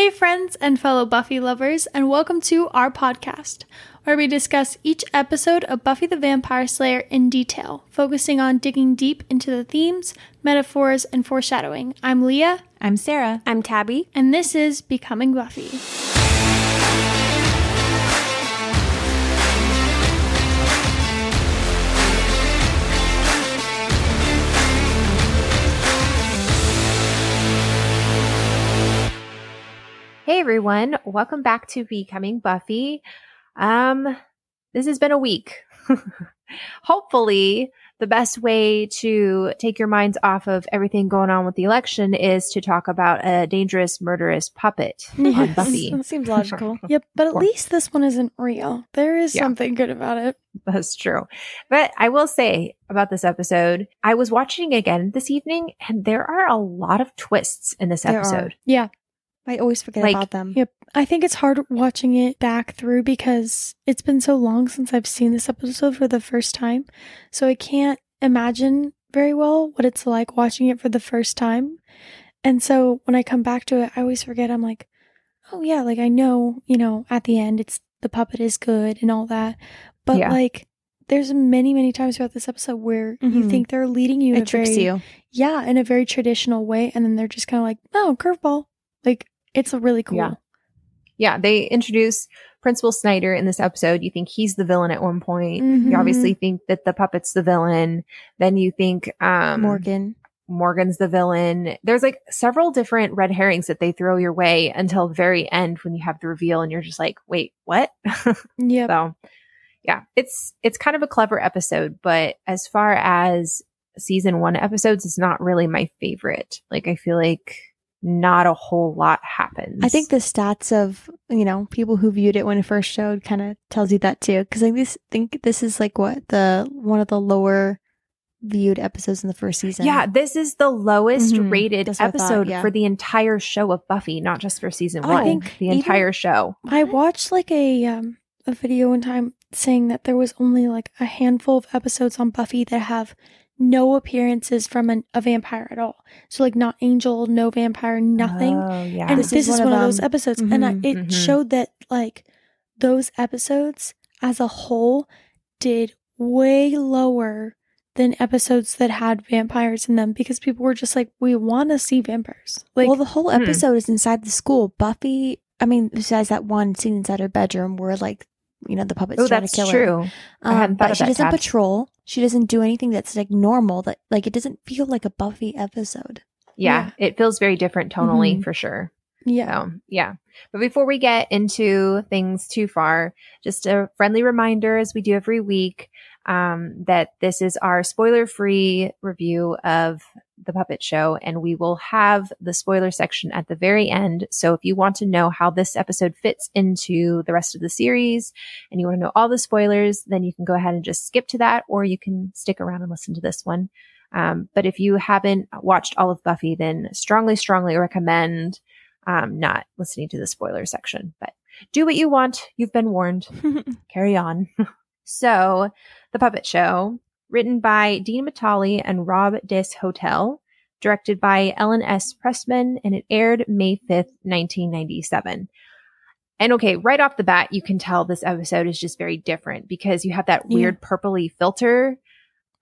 Hey, friends and fellow Buffy lovers, and welcome to our podcast, where we discuss each episode of Buffy the Vampire Slayer in detail, focusing on digging deep into the themes, metaphors, and foreshadowing. I'm Leah, I'm Sarah. I'm Tabby. and this is Becoming Buffy. Hey everyone, welcome back to Becoming Buffy. Um, this has been a week. Hopefully, the best way to take your minds off of everything going on with the election is to talk about a dangerous, murderous puppet on Yes. Buffy. Seems logical. Yep, but at least this one isn't real. There is Yeah. something good about it. That's true. But I will say about this episode, I was watching again this evening and there are a lot of twists in this There are. episode. Yeah. I always forget Like- about them. Yep. I think it's hard watching it back through because it's been so long since I've seen this episode for the first time. So I can't imagine very well what it's like watching it for the first time. And so when I come back to it, I always forget I'm like, oh yeah, like I know, you know, at the end it's the puppet is good and all that. But Yeah. like there's many, many times throughout this episode where you Mhm. think they're leading you It tricks very, you. yeah, in a very traditional way, and then they're just kind of like, oh, curveball. Like it's a really cool. Yeah. Yeah, they introduce Principal Snyder in this episode. You think he's the villain at one point. Mhm. You obviously think that the puppet's the villain. Then you think um, Morgan. Morgan's the villain. There's like several different red herrings that they throw your way until the very end when you have the reveal and you're just like, wait, what? yeah. So yeah, it's it's kind of a clever episode, but as far as season one episodes, it's not really my favorite. Like I feel like not a whole lot happens. I think the stats of you know people who viewed it when it first showed kind of tells you that too. Because I think this is like what the one of the lower viewed episodes in the first season. Yeah, this is the lowest Mhm, rated I thought, episode yeah. for the entire show of Buffy, not just for season I one. think the entire show. I watched like a um a video one time saying that there was only like a handful of episodes on Buffy that have no appearances from an, a vampire at all. So like not Angel, no vampire, nothing. Oh yeah. and This this, is one one of of those episodes, and I, Mhm, it mhm. showed that like those episodes as a whole did way lower than episodes that had vampires in them because people were just like, we want to see vampires. Like, well, the whole hmm. episode is inside the school. Buffy. I mean, besides that one scene inside her bedroom where like you know the puppets oh, trying that's to kill her. true. Hadn't Um, but she doesn't Tabs. patrol. She doesn't do anything that's like normal. That like it doesn't feel like a Buffy episode. Yeah, it feels very different tonally Mhm. for sure. yeah. So, yeah. But before we get into things too far, just a friendly reminder, as we do every week, um, that this is our spoiler free review of the puppet show, and we will have the spoiler section at the very end. So if you want to know how this episode fits into the rest of the series and you want to know all the spoilers, then you can go ahead and just skip to that, or you can stick around and listen to this one. Um, but if you haven't watched all of Buffy, then strongly, strongly recommend um, not listening to the spoiler section. But do what you want. You've been warned. Carry on. so, The Puppet Show, written by Dean Batali and Rob Des Hotel, directed by Ellen S. Pressman, and it aired May 5th, 1997. And okay, right off the bat, you can tell this episode is just very different because you have that Yeah. weird purpley filter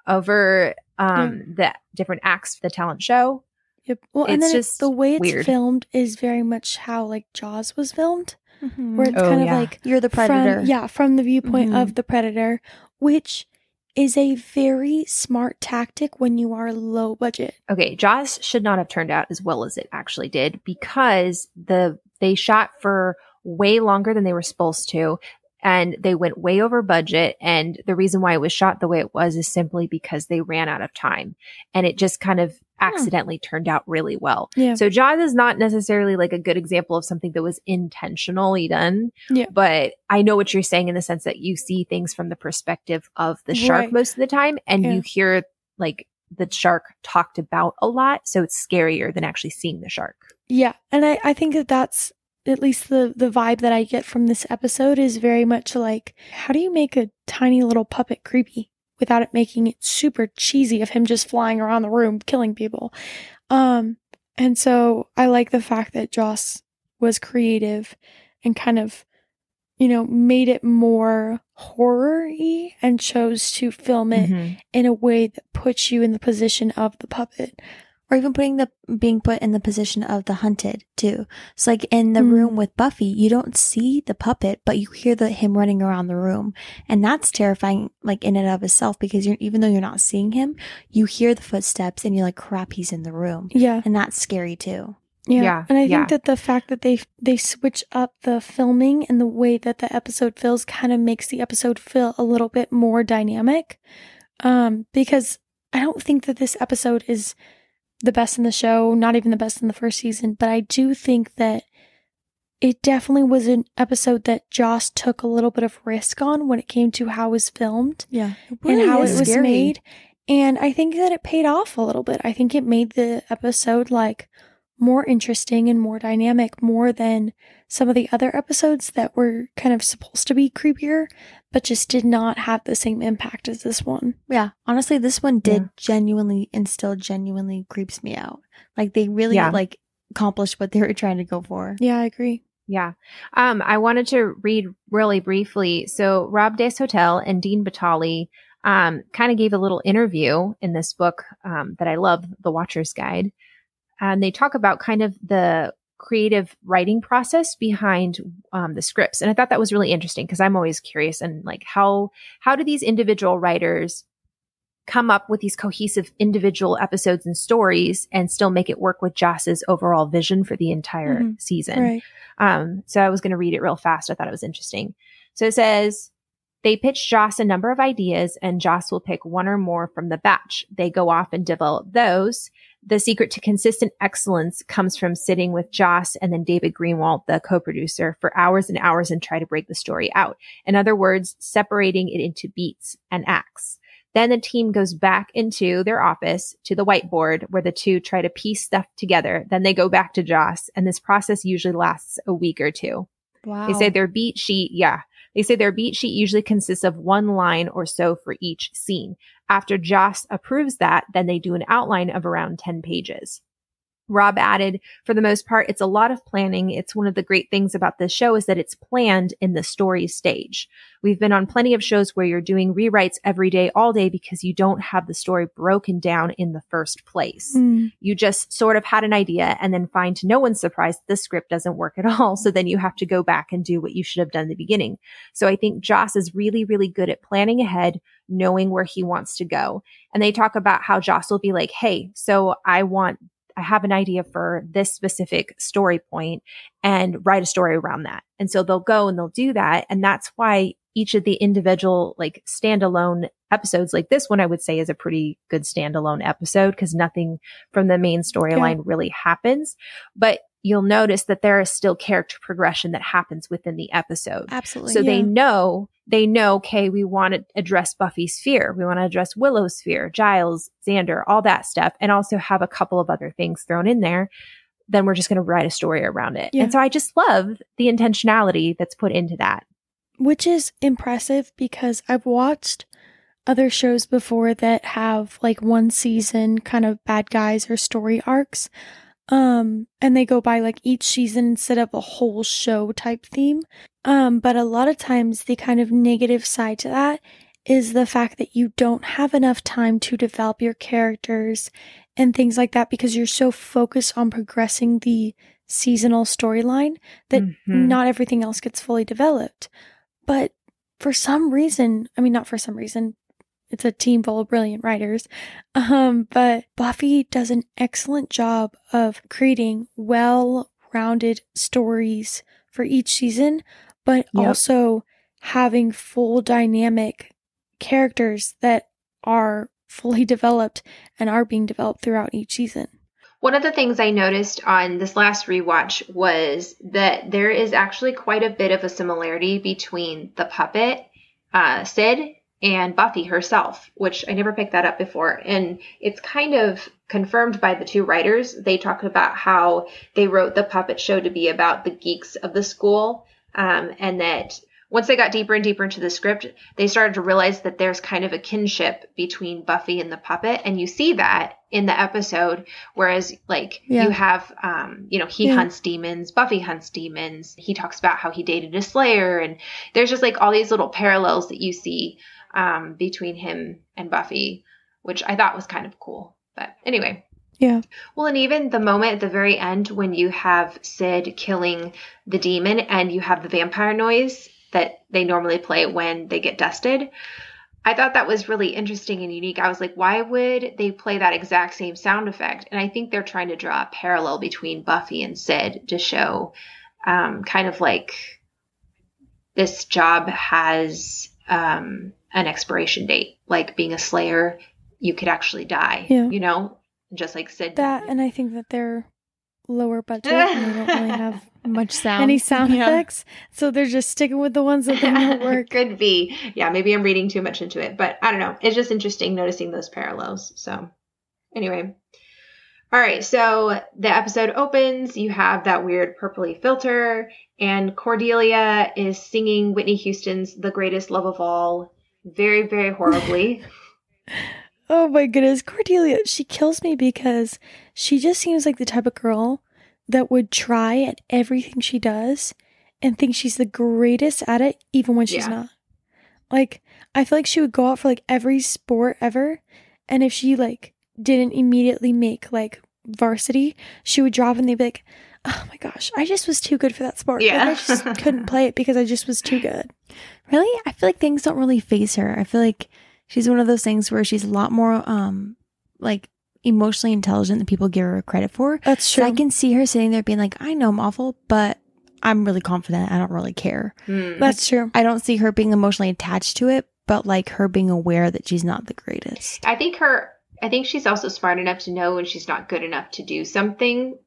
over um the different acts of the talent show. Yep. Well, and then just it's, the way it's weird. filmed is very much how like Jaws was filmed, Mm-hmm. where it's Oh, kind of yeah. like You're the predator. From, yeah, from the viewpoint Mhm. of the predator, which is a very smart tactic when you are low budget. Okay, Jaws should not have turned out as well as it actually did because the they shot for way longer than they were supposed to and they went way over budget and the reason why it was shot the way it was is simply because they ran out of time and it just kind of Hmm. accidentally turned out really well. Yeah. So Jaws is not necessarily like a good example of something that was intentionally done. Yeah. But I know what you're saying in the sense that you see things from the perspective of the shark Right. most of the time and Yeah. you hear like the shark talked about a lot. So it's scarier than actually seeing the shark. Yeah, and I, I think that that's at least the the vibe that I get from this episode is very much like how do you make a tiny little puppet creepy without it making it super cheesy of him just flying around the room killing people. Um and so I like the fact that Joss was creative and kind of, you know, made it more horror y and chose to film it Mhm. in a way that puts you in the position of the puppet. Or even putting the being put in the position of the hunted too. So like in the Mm. room with Buffy, you don't see the puppet, but you hear the him running around the room, and that's terrifying, like in and of itself, because you're even though you're not seeing him, you hear the footsteps, and you're like, crap, he's in the room, Yeah. and that's scary too. Yeah. Yeah, And I think yeah. that the fact that they they switch up the filming and the way that the episode feels kind of makes the episode feel a little bit more dynamic. Um because I don't think that this episode is the best in the show, not even the best in the first season, but I do think that it definitely was an episode that Joss took a little bit of risk on when it came to how it was filmed Yeah, and how it was made. And I think that it paid off a little bit. I think it made the episode like more interesting and more dynamic, more than some of the other episodes that were kind of supposed to be creepier, but just did not have the same impact as this one. Yeah, honestly, this one did Yeah. genuinely and still genuinely creeps me out. Like they really Yeah. like accomplished what they were trying to go for. Yeah, I agree. Yeah. Um, I wanted to read really briefly. So Rob Des Hotel and Dean Batali um, kind of gave a little interview in this book um, that I love, The Watcher's Guide. And they talk about kind of the creative writing process behind um, the scripts. And I thought that was really interesting because I'm always curious and like how how do these individual writers come up with these cohesive individual episodes and stories and still make it work with Joss's overall vision for the entire Mhm. season? Right. Um, so I was going to read it real fast. I thought it was interesting. So it says, they pitch Joss a number of ideas and Joss will pick one or more from the batch. They go off and develop those. The secret to consistent excellence comes from sitting with Joss and then David Greenwalt, the co-producer, for hours and hours and try to break the story out. In other words, separating it into beats and acts. Then the team goes back into their office to the whiteboard where the two try to piece stuff together. Then they go back to Joss and this process usually lasts a week or two. Wow. They say their beat sheet, yeah. They say their beat sheet usually consists of one line or so for each scene. After Joss approves that, then they do an outline of around 10 pages. Rob added, for the most part, it's a lot of planning. It's one of the great things about this show is that it's planned in the story stage. We've been on plenty of shows where you're doing rewrites every day, all day because you don't have the story broken down in the first place Mm. you just sort of had an idea and then find to no one's surprise the script doesn't work at all. So then you have to go back and do what you should have done in the beginning. So I think Joss is really, really good at planning ahead, knowing where he wants to go. And they talk about how Joss will be like, Hey, so I want, I have an idea for this specific story point and write a story around that. And so they'll go and they'll do that. And that's why each of the individual like standalone episodes like this one, I would say is a pretty good standalone episode because nothing from the main storyline really happens. But you'll notice that there is still character progression that happens within the episode. absolutely. So they know, they know, okay, we want to address Buffy's fear. We want to address Willow's fear, Giles, Xander, all that stuff, and also have a couple of other things thrown in there. Then we're just going to write a story around it. Yeah. And so I just love the intentionality that's put into that. Which is impressive because I've watched other shows before that have like one season kind of bad guys or story arcs. Um, and they go by like each season instead of a whole show type theme. Um, but a lot of times the kind of negative side to that is the fact that you don't have enough time to develop your characters and things like that because you're so focused on progressing the seasonal storyline that Mhm. not everything else gets fully developed. But for some reason, I mean, not for some reason, it's a team full of brilliant writers. Um, but Buffy does an excellent job of creating well rounded stories for each season, but Yep. also having full dynamic characters that are fully developed and are being developed throughout each season. One of the things I noticed on this last rewatch was that there is actually quite a bit of a similarity between the puppet, uh, Sid, and Buffy herself, which I never picked that up before. And it's kind of confirmed by the two writers. They talk about how they wrote the puppet show to be about the geeks of the school, um, and that once they got deeper and deeper into the script, they started to realize that there's kind of a kinship between Buffy and the puppet. And you see that in the episode whereas like Yeah. you have um you know he Yeah. hunts demons buffy hunts demons he talks about how he dated a slayer and there's just like all these little parallels that you see um between him and buffy which i thought was kind of cool but anyway Yeah. well and even the moment at the very end when you have sid killing the demon and you have the vampire noise that they normally play when they get dusted I thought that was really interesting and unique. I was like, why would they play that exact same sound effect? And I think they're trying to draw a parallel between Buffy and Sid to show um, kind of like this job has um, an expiration date. Like being a slayer, you could actually die, Yeah. you know, just like Sid. That and I think that they're lower budget and they don't really have Much sound. any sound Yeah. effects. So they're just sticking with the ones that they know work. Could be. Yeah, maybe I'm reading too much into it, but I don't know. It's just interesting noticing those parallels. So, anyway. All right, so the episode opens. You have that weird purpley filter, and Cordelia is singing Whitney Houston's The Greatest Love of All very, very horribly. Oh my goodness, Cordelia, she kills me because she just seems like the type of girl that would try at everything she does and think she's the greatest at it even when she's Yeah. not. Like, I feel like she would go out for like every sport ever, and if she like didn't immediately make like varsity, she would drop and they'd be like, Oh my gosh, I just was too good for that sport. Like, Yeah. I just couldn't play it because I just was too good. Really? I feel like things don't really faze her. I feel like she's one of those things where she's a lot more um like emotionally intelligent than people give her credit for. That's So true. I can see her sitting there being like, I know I'm awful, but I'm really confident. I don't really care. Hmm. That's true. I don't see her being emotionally attached to it, but like her being aware that she's not the greatest. I think her I think she's also smart enough to know when she's not good enough to do something.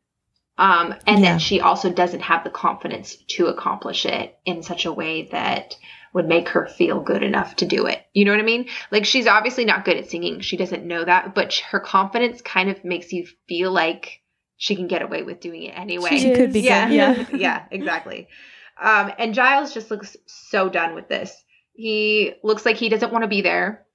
Um, and Yeah. then she also doesn't have the confidence to accomplish it in such a way that would make her feel good enough to do it. You know what I mean? Like she's obviously not good at singing. She doesn't know that, but her confidence kind of makes you feel like she can get away with doing it anyway. She could be yeah, good, yeah, yeah. yeah, exactly. Um, and Giles just looks so done with this. He looks like he doesn't want to be there.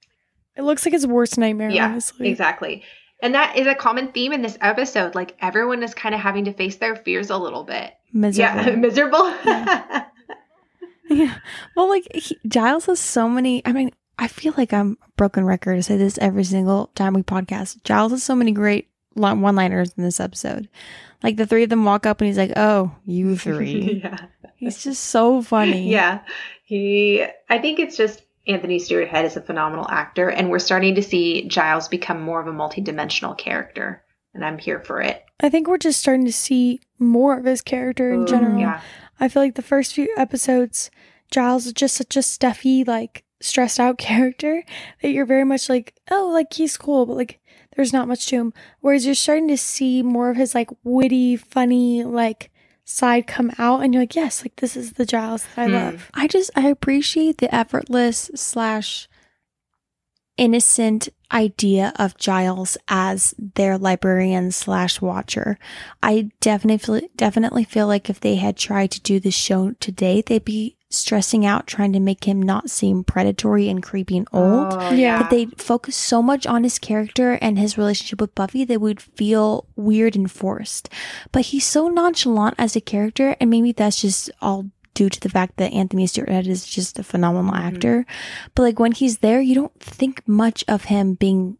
It looks like his worst nightmare, Yeah, honestly. Exactly. And that is a common theme in this episode. Like everyone is kind of having to face their fears a little bit. Miserable. Yeah, miserable. Yeah. Well, like he, Giles has so many. I mean, I feel like I'm a broken record to say this every single time we podcast. Giles has so many great one liners in this episode. Like the three of them walk up and he's like, "Oh, you three." yeah. he's just so funny. Yeah. He I think it's just Anthony Stewart Head is a phenomenal actor and we're starting to see Giles become more of a multidimensional character. And I'm here for it. I think we're just starting to see more of his character in Ooh, general. Yeah. I feel like the first few episodes, Giles is just such a stuffy, like stressed out character that you're very much like, oh, like he's cool, but like there's not much to him. Whereas you're starting to see more of his like witty, funny, like side come out, and you're like, yes, like this is the Giles that I Hmm. love. I just I appreciate the effortless slash innocent idea of Giles as their librarian slash watcher. I definitely definitely feel like if they had tried to do this show today, they'd be stressing out trying to make him not seem predatory and creepy and old. Oh, Yeah. But they focus so much on his character and his relationship with Buffy that would feel weird and forced. But he's so nonchalant as a character, and maybe that's just all due to the fact that Anthony Stewart Head is just a phenomenal Mhm. actor. But like when he's there, you don't think much of him being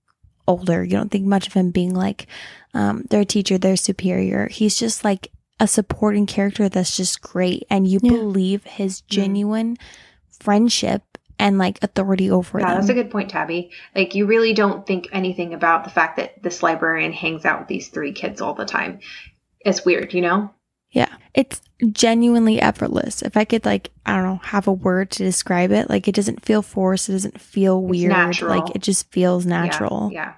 older. You don't think much of him being like um, their teacher, their superior. He's just like a supporting character that's just great, and you Yeah. believe his genuine friendship and like authority over Yeah, them. that's a good point, Tabby. Like, you really don't think anything about the fact that this librarian hangs out with these three kids all the time. It's weird, you know? Yeah. It's genuinely effortless. If I could like, I don't know, have a word to describe it, like it doesn't feel forced, it doesn't feel weird. natural. Like it just feels natural. Yeah, yeah.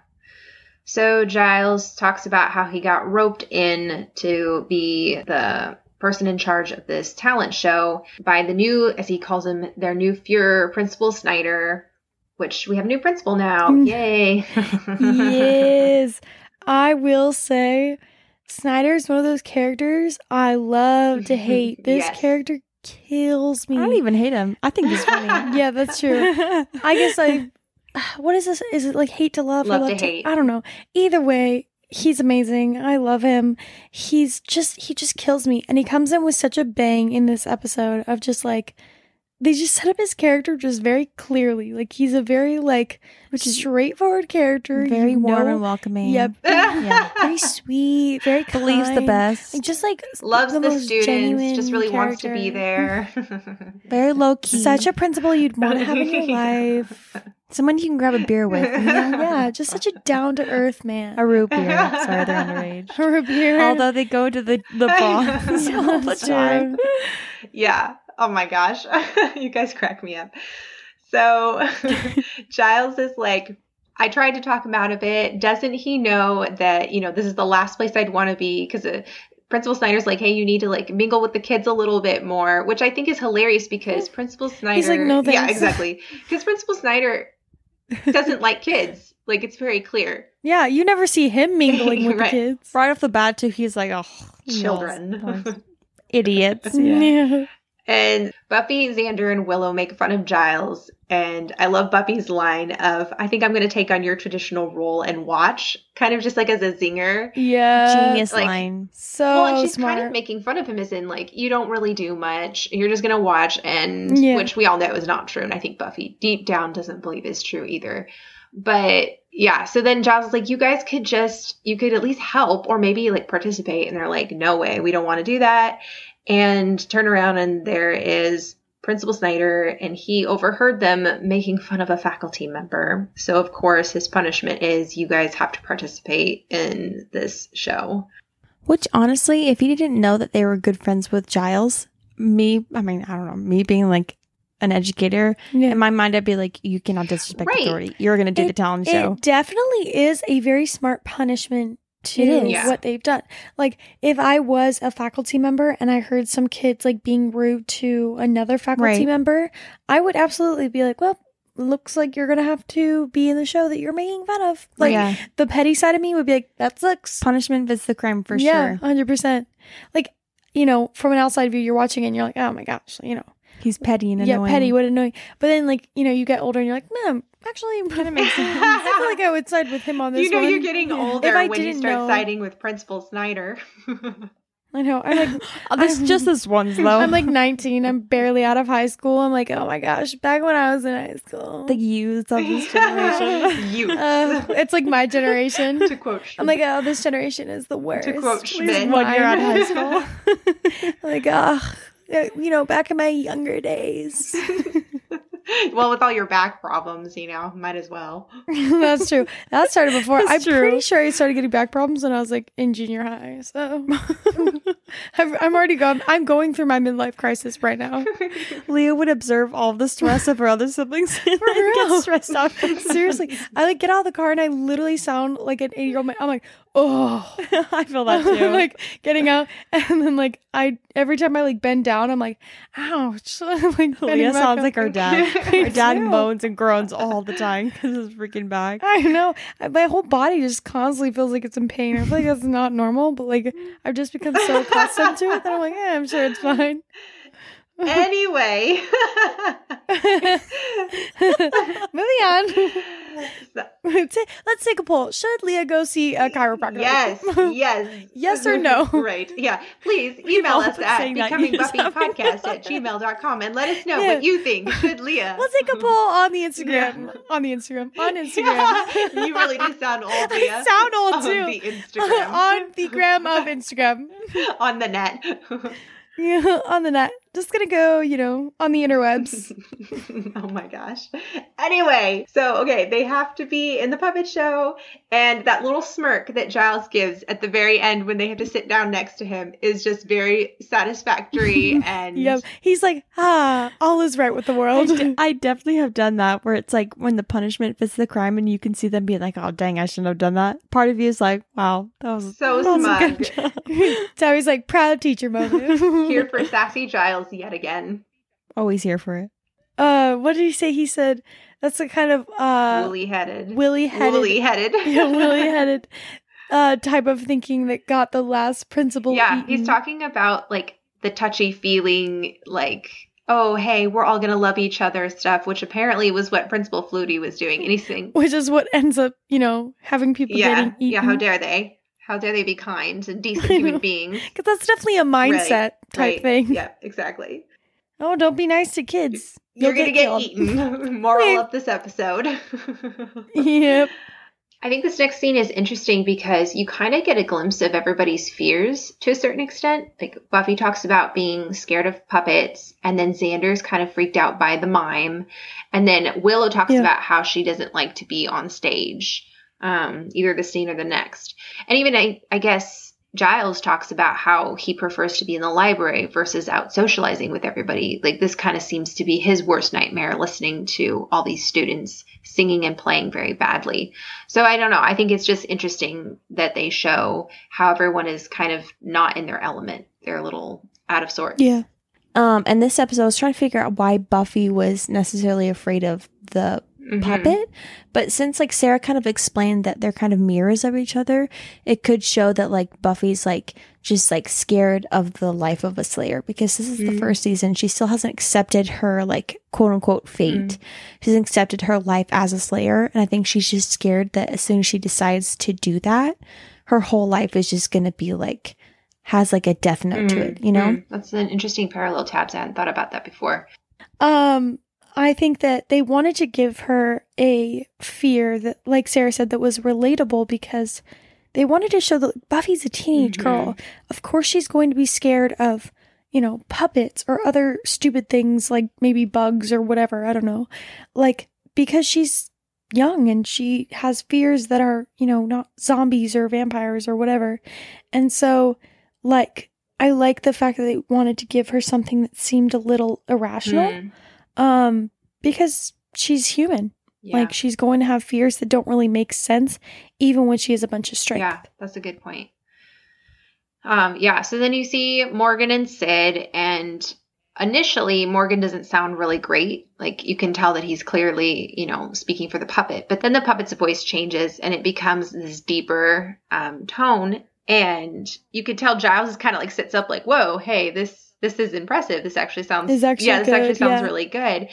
So Giles talks about how he got roped in to be the person in charge of this talent show by the new, as he calls him, their new Fuhrer, Principal Snyder, which we have a new principal now. Mm. Yay. yes. I will say Snyder's one of those characters I love to mm-hmm. hate. This Yes. character kills me. I don't even hate him. I think he's funny. yeah, that's true. I guess I what is this? Is it like hate to love, Love or to love to hate. I don't know. Either way, he's amazing. I love him. He's just he just kills me, and he comes in with such a bang in this episode of just like they just set up his character just very clearly. Like he's a very like Which is straightforward character. very you warm know- and welcoming. Yep. Yeah. very sweet. Very Believes the best. Like just like Loves the, most students, just really wants to be there. Very low key. Such a principal you'd want to have in your life. Someone you can grab a beer with. You know? Yeah, just such a down to earth man. A root beer. Sorry, they're underage. Or a beer. Although they go to the the bars all the time. yeah. Oh my gosh. you guys crack me up. So Giles is like, I tried to talk him out of it. Doesn't he know that, you know, this is the last place I'd want to be? Because uh, Principal Snyder's like, hey, you need to like mingle with the kids a little bit more, which I think is hilarious because Principal Snyder. He's like, "No, Yeah, exactly. Because Principal Snyder doesn't like kids. Like, it's very clear. Yeah, you never see him mingling with Right. the kids. Right off the bat, too, he's like, oh, Children. idiots. Yeah. And Buffy, Xander, and Willow make fun of Giles. And I love Buffy's line of, I think I'm going to take on your traditional role and watch, kind of just like as a zinger. Yeah. Genius like- line. So well, and she's smart. kind of making fun of him as in, like, you don't really do much. You're just going to watch. And Yeah. which we all know is not true. And I think Buffy deep down doesn't believe is true either. But yeah, so then Giles is like, you guys could just, you could at least help or maybe like participate. And they're like, no way, we don't want to do that. And turn around and there is Principal Snyder and he overheard them making fun of a faculty member. So of course his punishment is you guys have to participate in this show. Which honestly, if he didn't know that they were good friends with Giles, me, I mean, I don't know, me being like an educator, yeah. in my mind, I'd be like, you cannot disrespect Right. authority. You're going to do the talent show. It definitely is a very smart punishment to It is. Yeah. what they've done. Like if I was a faculty member and I heard some kids like being rude to another faculty Right. member, I would absolutely be like, well, looks like you're gonna have to be in the show that you're making fun of. Oh, like yeah. the petty side of me would be like, that sucks. Punishment fits the crime for sure. yeah, sure. hundred percent. Like, you know, from an outside view, you're watching and you're like, oh my gosh, you know, He's petty and annoying. yeah, petty, what annoying. But then, like, you know, you get older and you're like, man, actually, kind of makes sense. I feel like I would side with him on this you know one. you're getting Yeah. older If I when you didn't start know- siding with Principal Snyder. I know. I'm like, Oh, this I'm- just this once though. I'm like 19. I'm barely out of high school. I'm like, oh my gosh, back when I was in high school. the youth of this generation. you. uh, it's like my generation. to quote I'm like, oh, this generation is the worst. To quote Please Schmidt. One year out of high school. like, oh, Uh, you know, back in my younger days. well, with all your back problems, you know, might as well. That's true. That started before. That's I'm true. pretty sure I started getting back problems when I was like in junior high. So I've, I'm already gone. I'm going through my midlife crisis right now. Leah would observe all the stress of her other siblings and get stressed out. Seriously, I like get out of the car and I literally sound like an eight year old man. I'm like, oh, I feel that too. I'm like getting out, and then like I every time I like bend down, I'm like, ouch. Like Leah sounds up. like our dad. Our dad too. moans and groans all the time because his freaking back. I know. My whole body just constantly feels like it's in pain. I feel like that's not normal, but like I've just become so accustomed to it that I'm like, yeah, I'm sure it's fine. Anyway. Moving on. Let's take a poll. Should Leah go see a chiropractor? yes, yes. Yes or no? right. Yeah. Please email us at becomingbuffypodcast at gmail.com and let us know Yeah. what you think. Should Leah? Let's take a poll on the Instagram. On the Instagram. On Instagram. you really do sound old, Leah. I sound old on too. On the Instagram. on the gram of Instagram. on the net. Yeah, on the net. Just gonna go, you know, on the interwebs. oh my gosh. Anyway, so okay, they have to be in the puppet show, and that little smirk that Giles gives at the very end when they have to sit down next to him is just very satisfactory and Yep. He's like, ah, all is right with the world. de- I definitely have done that where it's like when the punishment fits the crime and you can see them being like, oh, dang, I shouldn't have done that. Part of you is like, wow, that was So that was a smug. good job. so he's like, proud teacher moment. here for sassy Giles yet again. Always here for it. uh, what did he say? He said that's a kind of uh, Woolly headed. willy headed, Woolly headed. yeah, willy headed uh type of thinking that got the last principal. Yeah, he's talking about like the touchy feeling, like oh, hey, we're all going to love each other stuff, which apparently was what Principal Flutie was doing. Anything. Which is what ends up, you know, having people yeah, getting eaten. Yeah, how dare they? How dare they be kind and decent human beings? Because that's definitely a mindset Right, type right. thing. Yeah, exactly. Oh, don't be nice to kids. You're You'll going to get killed. eaten. Moral of this episode. Yep. I think this next scene is interesting because you kind of get a glimpse of everybody's fears to a certain extent. Like Buffy talks about being scared of puppets, and then Xander's kind of freaked out by the mime, and then Willow talks Yeah. about how she doesn't like to be on stage, um, either the scene or the next. And even I, I guess Giles talks about how he prefers to be in the library versus out socializing with everybody. Like this kind of seems to be his worst nightmare, listening to all these students singing and playing very badly. So I don't know. I think it's just interesting that they show how everyone is kind of not in their element. They're a little out of sorts. Yeah. Um, and this episode, I was trying to figure out why Buffy was necessarily afraid of the Mhm. puppet. But since like Sarah kind of explained that they're kind of mirrors of each other, it could show that like Buffy's like just like scared of the life of a slayer because this is the Mhm. first season. She still hasn't accepted her like quote unquote fate. She hasn't accepted her life as a slayer. And I think she's just scared that as soon as she decides to do that, her whole life is just gonna be like has like a death note to Mm, it, you know? mm. That's an interesting parallel tabs. I hadn't thought about that before. Um, I think that they wanted to give her a fear that, like Sarah said, that was relatable because they wanted to show that Buffy's a teenage Mhm. girl. Of course, she's going to be scared of, you know, puppets or other stupid things like maybe bugs or whatever. I don't know. Like, because she's young and she has fears that are, you know, not zombies or vampires or whatever. And so, like, I like the fact that they wanted to give her something that seemed a little irrational Mm, um because she's human yeah. like she's going to have fears that don't really make sense even when she has a bunch of strength Yeah, that's a good point. Um, yeah, so then you see Morgan and Sid, and initially Morgan doesn't sound really great. Like you can tell that he's clearly, you know, speaking for the puppet. But then the puppet's voice changes and it becomes this deeper um, tone, and you could tell Giles is kind of like sits up, like, "Whoa, hey, this this is impressive. This actually sounds This actually yeah, this actually sounds yeah. really good."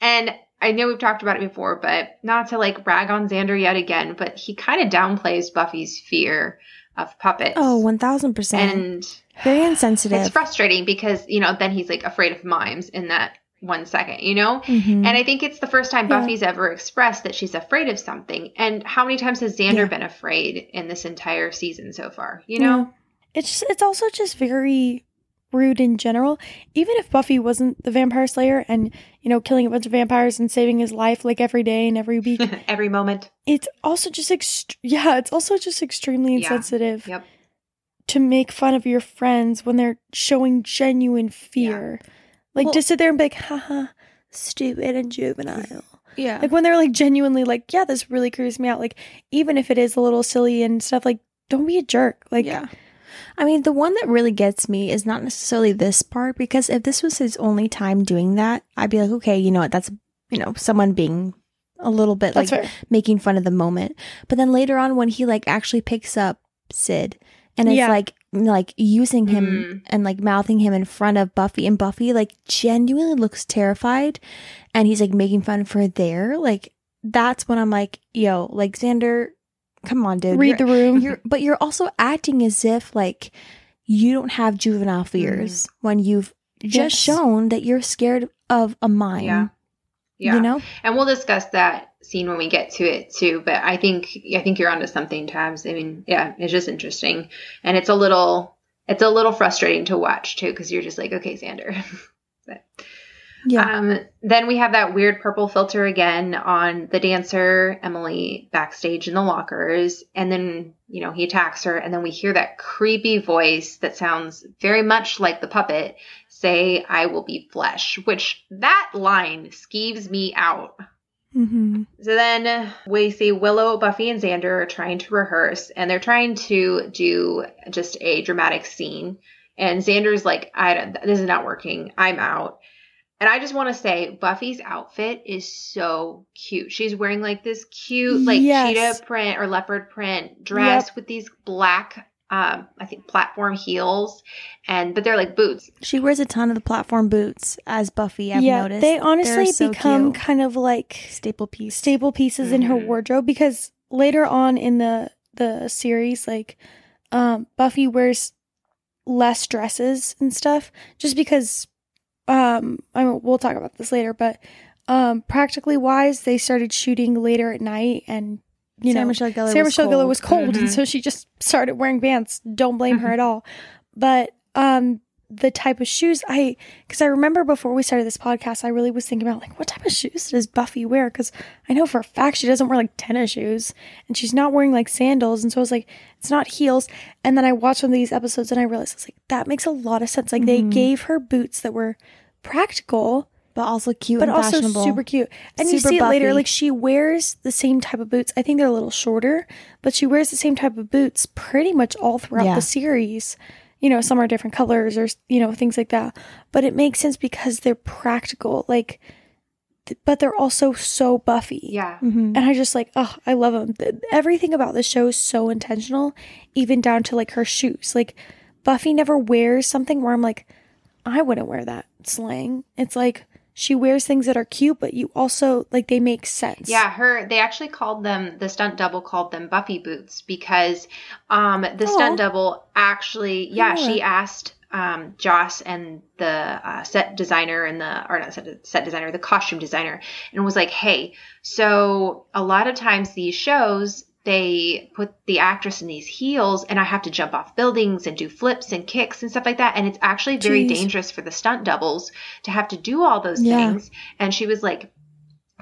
And I know we've talked about it before, but not to like rag on Xander yet again, but he kind of downplays Buffy's fear of puppets. Oh, 1000%. and Very insensitive. it's frustrating because, you know, then he's like afraid of mimes in that one second, you know? Mhm. And I think it's the first time Yeah. Buffy's ever expressed that she's afraid of something. And how many times has Xander Yeah. been afraid in this entire season so far? You know? Yeah. it's it's also just very rude in general even if buffy wasn't the vampire slayer and you know killing a bunch of vampires and saving his life like every day and every week Every moment. it's also just ext- yeah it's also just extremely Yeah. insensitive Yep. to make fun of your friends when they're showing genuine fear like Well- to sit there and be like haha stupid and juvenile yeah. like when they're like genuinely like yeah this really creeps me out like even if it is a little silly and stuff like don't be a jerk like yeah. I mean, the one that really gets me is not necessarily this part because if this was his only time doing that, I'd be like, okay, you know what? That's, you know, someone being a little bit that's like fair making fun of the moment. But then later on, when he like actually picks up Sid and it's Yeah. like, like using him Mm. and like mouthing him in front of Buffy, and Buffy like genuinely looks terrified and he's like making fun of her there, like, that's when I'm like, yo, like Xander, come on, dude. read You're- the room you're but you're also acting as if like you don't have juvenile mm-hmm. fears when you've just Yes. shown that you're scared of a mime. Yeah. Yeah. You know? And we'll discuss that scene when we get to it too. But I think I think you're onto something, Tabs. I mean, yeah, it's just interesting, and it's a little it's a little frustrating to watch too because you're just like, okay, Xander. But, Yeah. Um, then we have that weird purple filter again on the dancer Emily backstage in the lockers, and then you know he attacks her, and then we hear that creepy voice that sounds very much like the puppet say, "I will be flesh," which that line skeeves me out. mm-hmm. So then we see Willow, Buffy, and Xander are trying to rehearse, and they're trying to do just a dramatic scene. And Xander's like, "I don't, this is not working. I'm out." And I just want to say, Buffy's outfit is so cute. She's wearing like this cute, like Yes. cheetah print or leopard print dress with these black um, I think platform heels, and but they're like boots. She wears a ton of the platform boots as Buffy. I've yeah, noticed they honestly so become cute. kind of like staple piece. staple pieces in her Mhm. wardrobe because later on in the the series like um Buffy wears less dresses and stuff just because um I mean, we'll talk about this later but um practically wise they started shooting later at night and you Sarah know Michelle Gellar Sarah was Michelle Gellar cold. was cold, Mhm. and so she just started wearing pants. Don't blame her at all. But um, the type of shoes I, because I remember before we started this podcast, I really was thinking about like what type of shoes does Buffy wear? Because I know for a fact she doesn't wear like tennis shoes, and she's not wearing like sandals, and so I was like, it's not heels. And then I watched one of these episodes, and I realized it's like that makes a lot of sense. Like they Mhm. gave her boots that were practical but also cute but and also fashionable. super cute. And you see it later, like she wears the same type of boots. I think they're a little shorter, but she wears the same type of boots pretty much all throughout Yeah. the series. You know, some are different colors or you know things like that. But it makes sense because they're practical, like, th- but they're also so Buffy. Yeah. Mhm. And I just like, oh, I love them. Everything about the show is so intentional, even down to like her shoes. Like Buffy never wears something where I'm like, I wouldn't wear that slang. It's like she wears things that are cute, but you also like they make sense. Yeah, her they actually called them the stunt double called them Buffy boots because um the Aw. stunt double actually yeah, Yeah. she asked um Joss and the uh, set designer and the or not set, set designer, the costume designer and was like, "Hey, so a lot of times these shows they put the actress in these heels and I have to jump off buildings and do flips and kicks and stuff like that and it's actually very Jeez. dangerous for the stunt doubles to have to do all those Yeah. things." And she was like,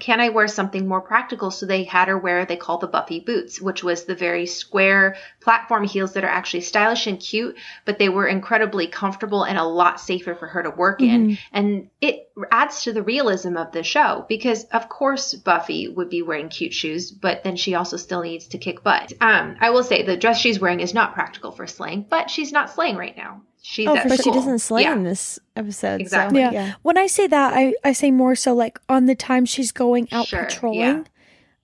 can I wear something more practical? So they had her wear they call the Buffy boots, which was the very square platform heels that are actually stylish and cute, but they were incredibly comfortable and a lot safer for her to work in. And it adds to the realism of the show because of course Buffy would be wearing cute shoes, but then she also still needs to kick butt. Um, I will say the dress she's wearing is not practical for slaying, but she's not slaying right now. She's Oh, at for but she doesn't slay Yeah. in this episode. Exactly. So, Yeah. When I say that, I, I say more so like on the time she's going out Sure, patrolling.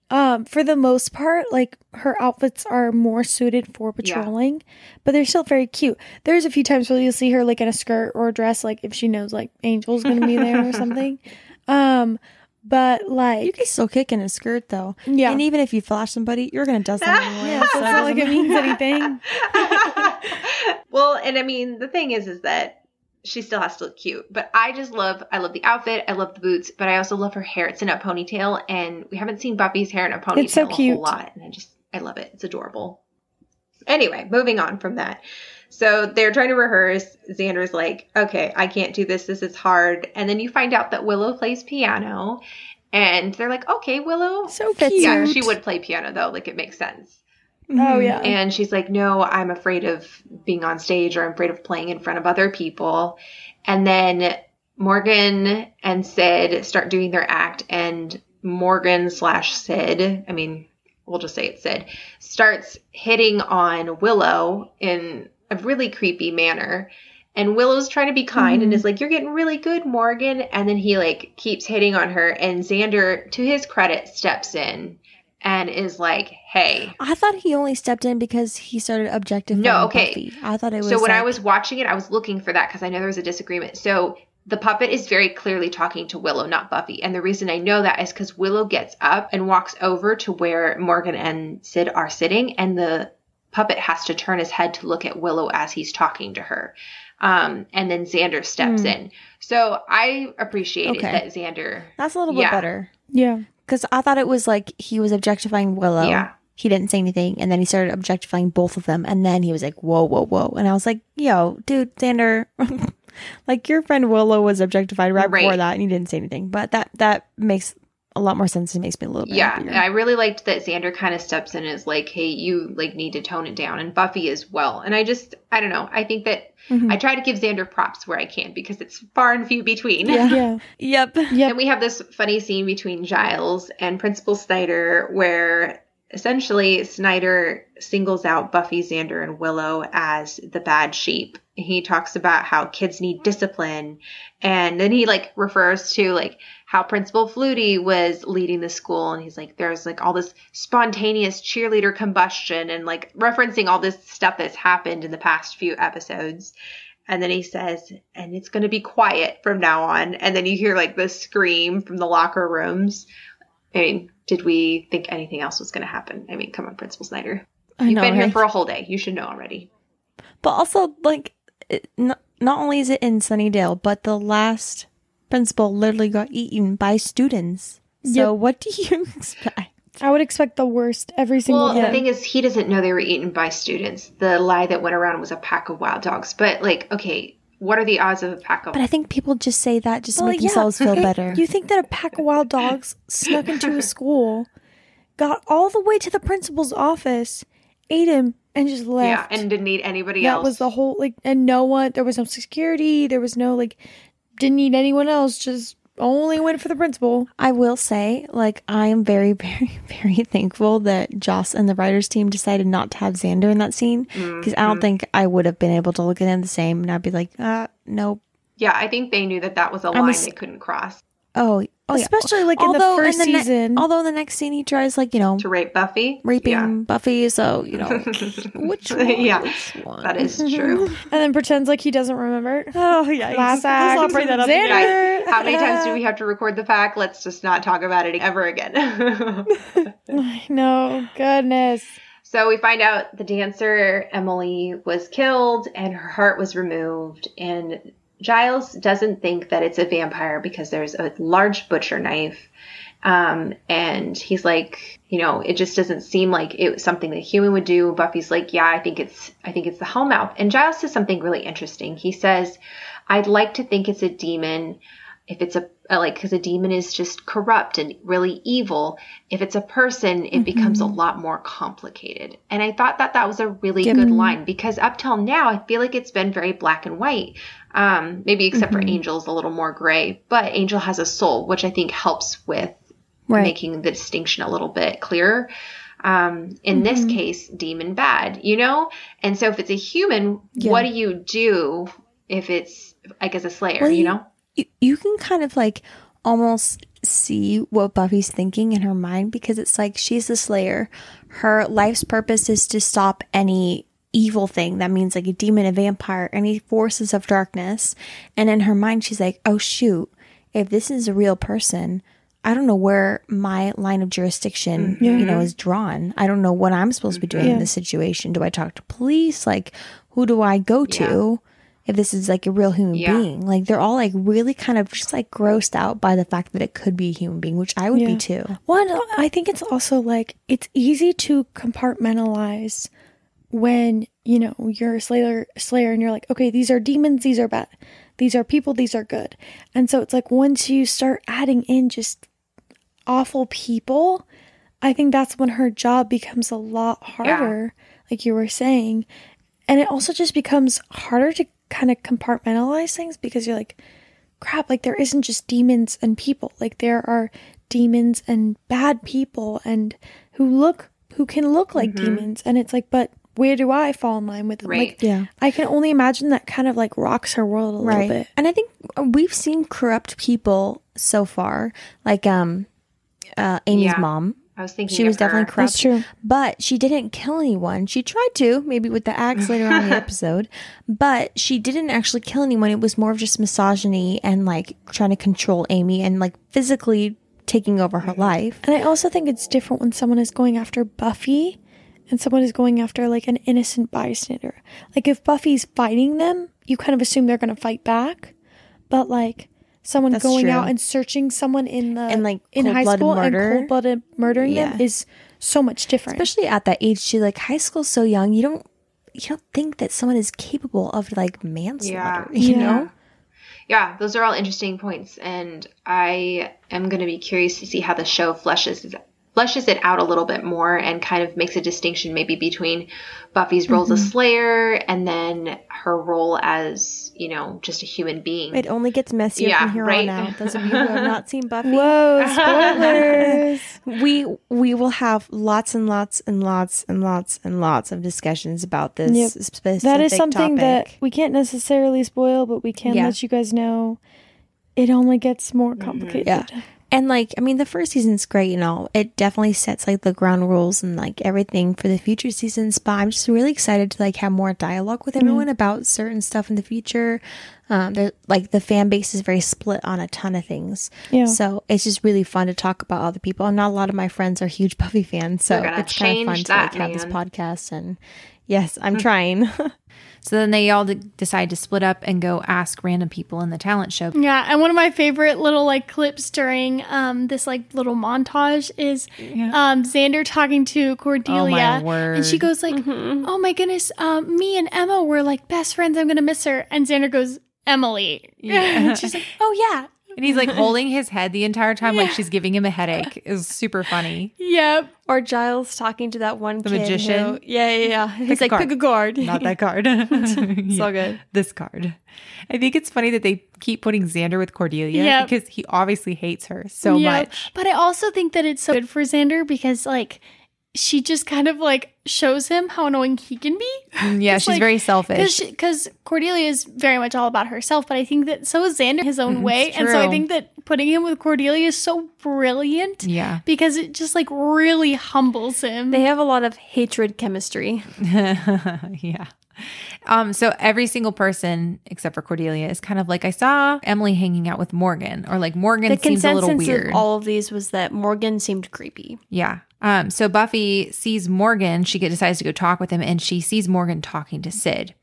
Um, for the most part, like her outfits are more suited for Yeah. patrolling, but they're still very cute. There's a few times where you'll see her like in a skirt or a dress, like if she knows like Angel's gonna be there or something. Um, but like You can still kick in a skirt though. yeah, And even if you flash somebody, you're gonna dust them anyway. yeah, so it's not like it means anything. well, and I mean, the thing is, is that she still has to look cute. But I just love, I love the outfit, I love the boots, but I also love her hair. It's in a ponytail, and we haven't seen Buffy's hair in a ponytail It's so a cute. whole lot, and I just, I love it. It's adorable. Anyway, moving on from that. So they're trying to rehearse. Xander's like, okay, I can't do this. This is hard. And then you find out that Willow plays piano. And they're like, okay, Willow. So cute. Yeah, she would play piano though. Like it makes sense. Oh Mhm. yeah. And she's like, No, I'm afraid of being on stage or I'm afraid of playing in front of other people. And then Morgan and Sid start doing their act, and Morgan slash Sid, I mean, we'll just say it's Sid, starts hitting on Willow in a really creepy manner. And Willow's trying to be kind and Mhm. is like, You're getting really good, Morgan. And then he like keeps hitting on her. And Xander, to his credit, steps in and is like, Hey, I thought he only stepped in because he started objectifying No, okay. Buffy. I thought it was so when I was watching it, I was looking for that because I know there was a disagreement. So the puppet is very clearly talking to Willow, not Buffy. And the reason I know that is because Willow gets up and walks over to where Morgan and Sid are sitting, and the puppet has to turn his head to look at Willow as he's talking to her. Um, and then Xander steps Hmm. in. So I appreciated Okay. that Xander. that's a little bit better yeah. because I thought it was like he was objectifying Willow. Yeah. He didn't say anything, and then he started objectifying both of them, and then he was like, "Whoa, whoa, whoa!" And I was like, "Yo, dude, Xander, like your friend Willow was objectified right, before that, and he didn't say anything." But that that makes a lot more sense. It makes me a little bit Yeah, happier. I really liked that Xander kind of steps in and is like, "Hey, you like need to tone it down," and Buffy as well. And I just, I don't know. I think that Mhm. I try to give Xander props where I can because it's far and few between. Yeah. Yeah. Yep. Yep. And we have this funny scene between Giles and Principal Snyder where essentially, Snyder singles out Buffy, Xander, and Willow as the bad sheep. He talks about how kids need discipline. And then he like refers to like how Principal Flutie was leading the school. And he's like, there's like all this spontaneous cheerleader combustion and like referencing all this stuff that's happened in the past few episodes. And then he says, and it's going to be quiet from now on. And then you hear like the scream from the locker rooms. I mean, did we think anything else was going to happen? I mean, come on, Principal Snyder. You've know, been here right? for a whole day. You should know already. But also, like, it, not, not only is it in Sunnydale, but the last principal literally got eaten by students. So Yep. what do you expect? I would expect the worst every single Well, the thing is, he doesn't know they were eaten by students. The lie that went around was a pack of wild dogs. But, like, okay, what are the odds of a pack of But I think people just say that just to Well, make yeah. themselves feel better. You think that a pack of wild dogs snuck into a school, got all the way to the principal's office, ate him, and just Yeah, left? and didn't need anybody that else. was the whole like, and no one. There was no security. There was no like, didn't need anyone else. Just only went for the principal. I will say, like, I am very, very, very thankful that Joss and the writers team decided not to have Xander in that scene because I don't think I would have been able to look at him the same and I'd be like, uh, nope. Yeah, I think they knew that that was a I'm a line s- they couldn't cross. Oh, oh yeah. Especially like in the first ne- season. although in the next scene he tries like you know To rape Buffy? raping Yeah, Buffy, so you know which one? Yeah, which one? that is true. and then pretends like he doesn't remember. Oh yeah, Last act. Let's not bring that up again. Guys, how many times do we have to record the pack? Let's just not talk about it ever again. no, goodness. So we find out the dancer Emily was killed and her heart was removed. And Giles doesn't think that it's a vampire because there's a large butcher knife. Um, and he's like, you know, it just doesn't seem like it was something that a human would do. Buffy's like, yeah, I think it's, I think it's the Hellmouth. And Giles says something really interesting. He says, I'd like to think it's a demon if it's a uh, like because a demon is just corrupt and really evil if it's a person it becomes a lot more complicated. And i thought that that was a really good line because up till now i feel like it's been very black and white um maybe except for angel's a little more gray but angel has a soul which i think helps with Right. making the distinction a little bit clearer. Um in this case demon bad you know? And so if it's a human what do you do if it's i guess a slayer Well, you- know You, you can kind of like almost see what Buffy's thinking in her mind because it's like she's the Slayer. Her life's purpose is to stop any evil thing that means like a demon, a vampire, any forces of darkness. And in her mind, she's like, oh shoot, if this is a real person, I don't know where my line of jurisdiction, mm-hmm. you know, is drawn. I don't know what I'm supposed to be doing in this situation. Do I talk to police? Like, who do I go to? If this is like a real human Yeah. being, like they're all like really kind of just like grossed out by the fact that it could be a human being, which I would be too. One, I think it's also like it's easy to compartmentalize when you know you're a slayer, slayer, and you're like, okay, these are demons, these are bad, these are people, these are good, and so it's like once you start adding in just awful people, I think that's when her job becomes a lot harder, like you were saying, and it also just becomes harder to kind of compartmentalize things because you're like, crap, like there isn't just demons and people. Like there are demons and bad people and who look who can look like demons. And it's like, but where do I fall in line with them? Right. Like Yeah. I can only imagine that kind of like rocks her world a little bit. And I think we've seen corrupt people so far, like um uh Amy's Yeah. mom. I was thinking She of was definitely her. corrupt. That's true. But she didn't kill anyone. She tried to, maybe with the axe later on in the episode, but she didn't actually kill anyone. It was more of just misogyny and like trying to control Amy and like physically taking over her mm-hmm. life. And I also think it's different when someone is going after Buffy and someone is going after like an innocent bystander. Like if Buffy's fighting them, you kind of assume they're going to fight back. But like someone That's going true. out and searching someone in the And, like, in high school murder. and cold-blooded murdering them is so much different. Especially at that age, she like high school's so young. You don't you don't think that someone is capable of like manslaughter, Yeah. you Yeah. know? Yeah, those are all interesting points, and I am going to be curious to see how the show fleshes fleshes it out a little bit more and kind of makes a distinction maybe between Buffy's role as a mm-hmm. slayer and then her role as, you know, just a human being. It only gets messier Yeah, from here right? on out. Those of you who have not seen Buffy, Whoa, spoilers. we we will have lots and lots and lots and lots and lots of discussions about this Yep. specific that is something that we can't necessarily spoil, but we can Yeah. let you guys know. It only gets more mm-hmm. complicated. Yeah. And like, I mean, the first season's great and all. It definitely sets like the ground rules and like everything for the future seasons. But I'm just really excited to like have more dialogue with everyone about certain stuff in the future. Um, like the fan base is very split on a ton of things. Yeah. So it's just really fun to talk about other people. And not a lot of my friends are huge Buffy fans, so it's kind of fun to like have this podcast. And yes, I'm trying. So then they all d- decide to split up and go ask random people in the talent show. Yeah, and one of my favorite little like clips during um this like little montage is um Xander talking to Cordelia, and she goes like, "Oh my goodness, um, me and Emma were like best friends. I'm gonna miss her." And Xander goes, "Emily," and she's like, "Oh yeah, And he's like holding his head the entire time, like she's giving him a headache. Is super funny. yep." or Giles talking to that one The kid magician? who- yeah, yeah, yeah. He's like, card. pick a card. Not that card. It's So good. This card. I think it's funny that they keep putting Xander with Cordelia Yep. because he obviously hates her so Yeah. much. But I also think that it's so good for Xander because like she just kind of like shows him how annoying he can be. Mm, Yeah, she's like- very selfish. Because Cordelia is very much all about herself, but I think that so is Xander his own way, and so I think that putting him with Cordelia is so brilliant yeah. because it just like really humbles him. They have a lot of hatred chemistry. yeah. Um, so every single person except for Cordelia is kind of like I saw Emily hanging out with Morgan, or like Morgan The seems a little consensus weird. of all of these was that Morgan seemed creepy. yeah. Um, so Buffy sees Morgan. She get, decides to go talk with him, and she sees Morgan talking to Sid,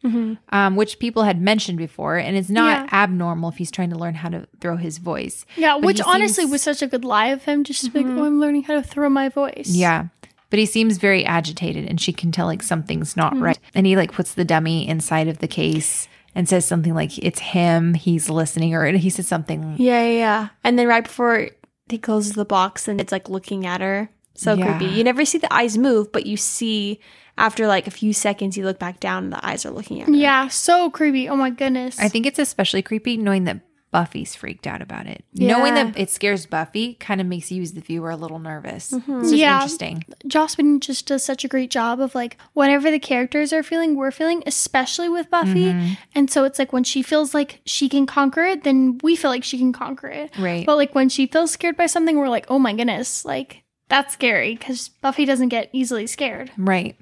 um, which people had mentioned before, and it's not Yeah. abnormal if he's trying to learn how to throw his voice. yeah, But which he honestly seems- was such a good lie of him, just to be like, oh, I'm learning how to throw my voice. Yeah. But he seems very agitated and she can tell like something's not hmm. right. And he like puts the dummy inside of the case and says something like it's him, he's listening, or he says something. Yeah, yeah, yeah. And then right before he closes the box and it's like looking at her. So Yeah. creepy. You never see the eyes move, but you see after like a few seconds you look back down and the eyes are looking at her. Yeah, so creepy. Oh my goodness. I think it's especially creepy knowing that Buffy's freaked out about it. Yeah. Knowing that it scares Buffy kind of makes you as the viewer a little nervous. It's just Yeah. interesting. Joss Whedon just does such a great job of like whatever the characters are feeling, we're feeling, especially with Buffy. Mm-hmm. And so it's like when she feels like she can conquer it, then we feel like she can conquer it. Right. But like when she feels scared by something, we're like, oh my goodness, like that's scary because Buffy doesn't get easily scared. Right.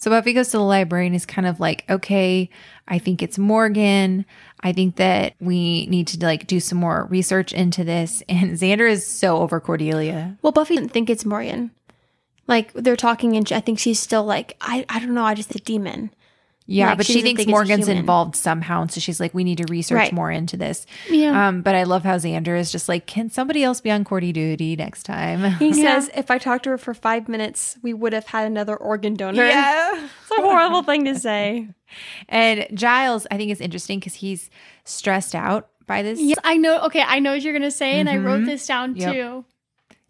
So Buffy goes to the library and is kind of like, okay, I think it's Morgan. I think that we need to like do some more research into this. And Xander is so over Cordelia. Well, Buffy didn't think it's Morgan. Like they're talking and I think she's still like, I, I don't know, I just a demon. Yeah, Like, but she she thinks think Morgan's involved somehow. And so she's like, we need to research Right. more into this. Yeah. Um, but I love how Xander is just like, can somebody else be on Cordy duty next time? He says if I talked to her for five minutes, we would have had another organ donor. yeah. It's a horrible thing to say. And Giles, I think is interesting because he's stressed out by this. yes, I know. Okay, I know what you're gonna say, and I wrote Mhm. this down Yep. too.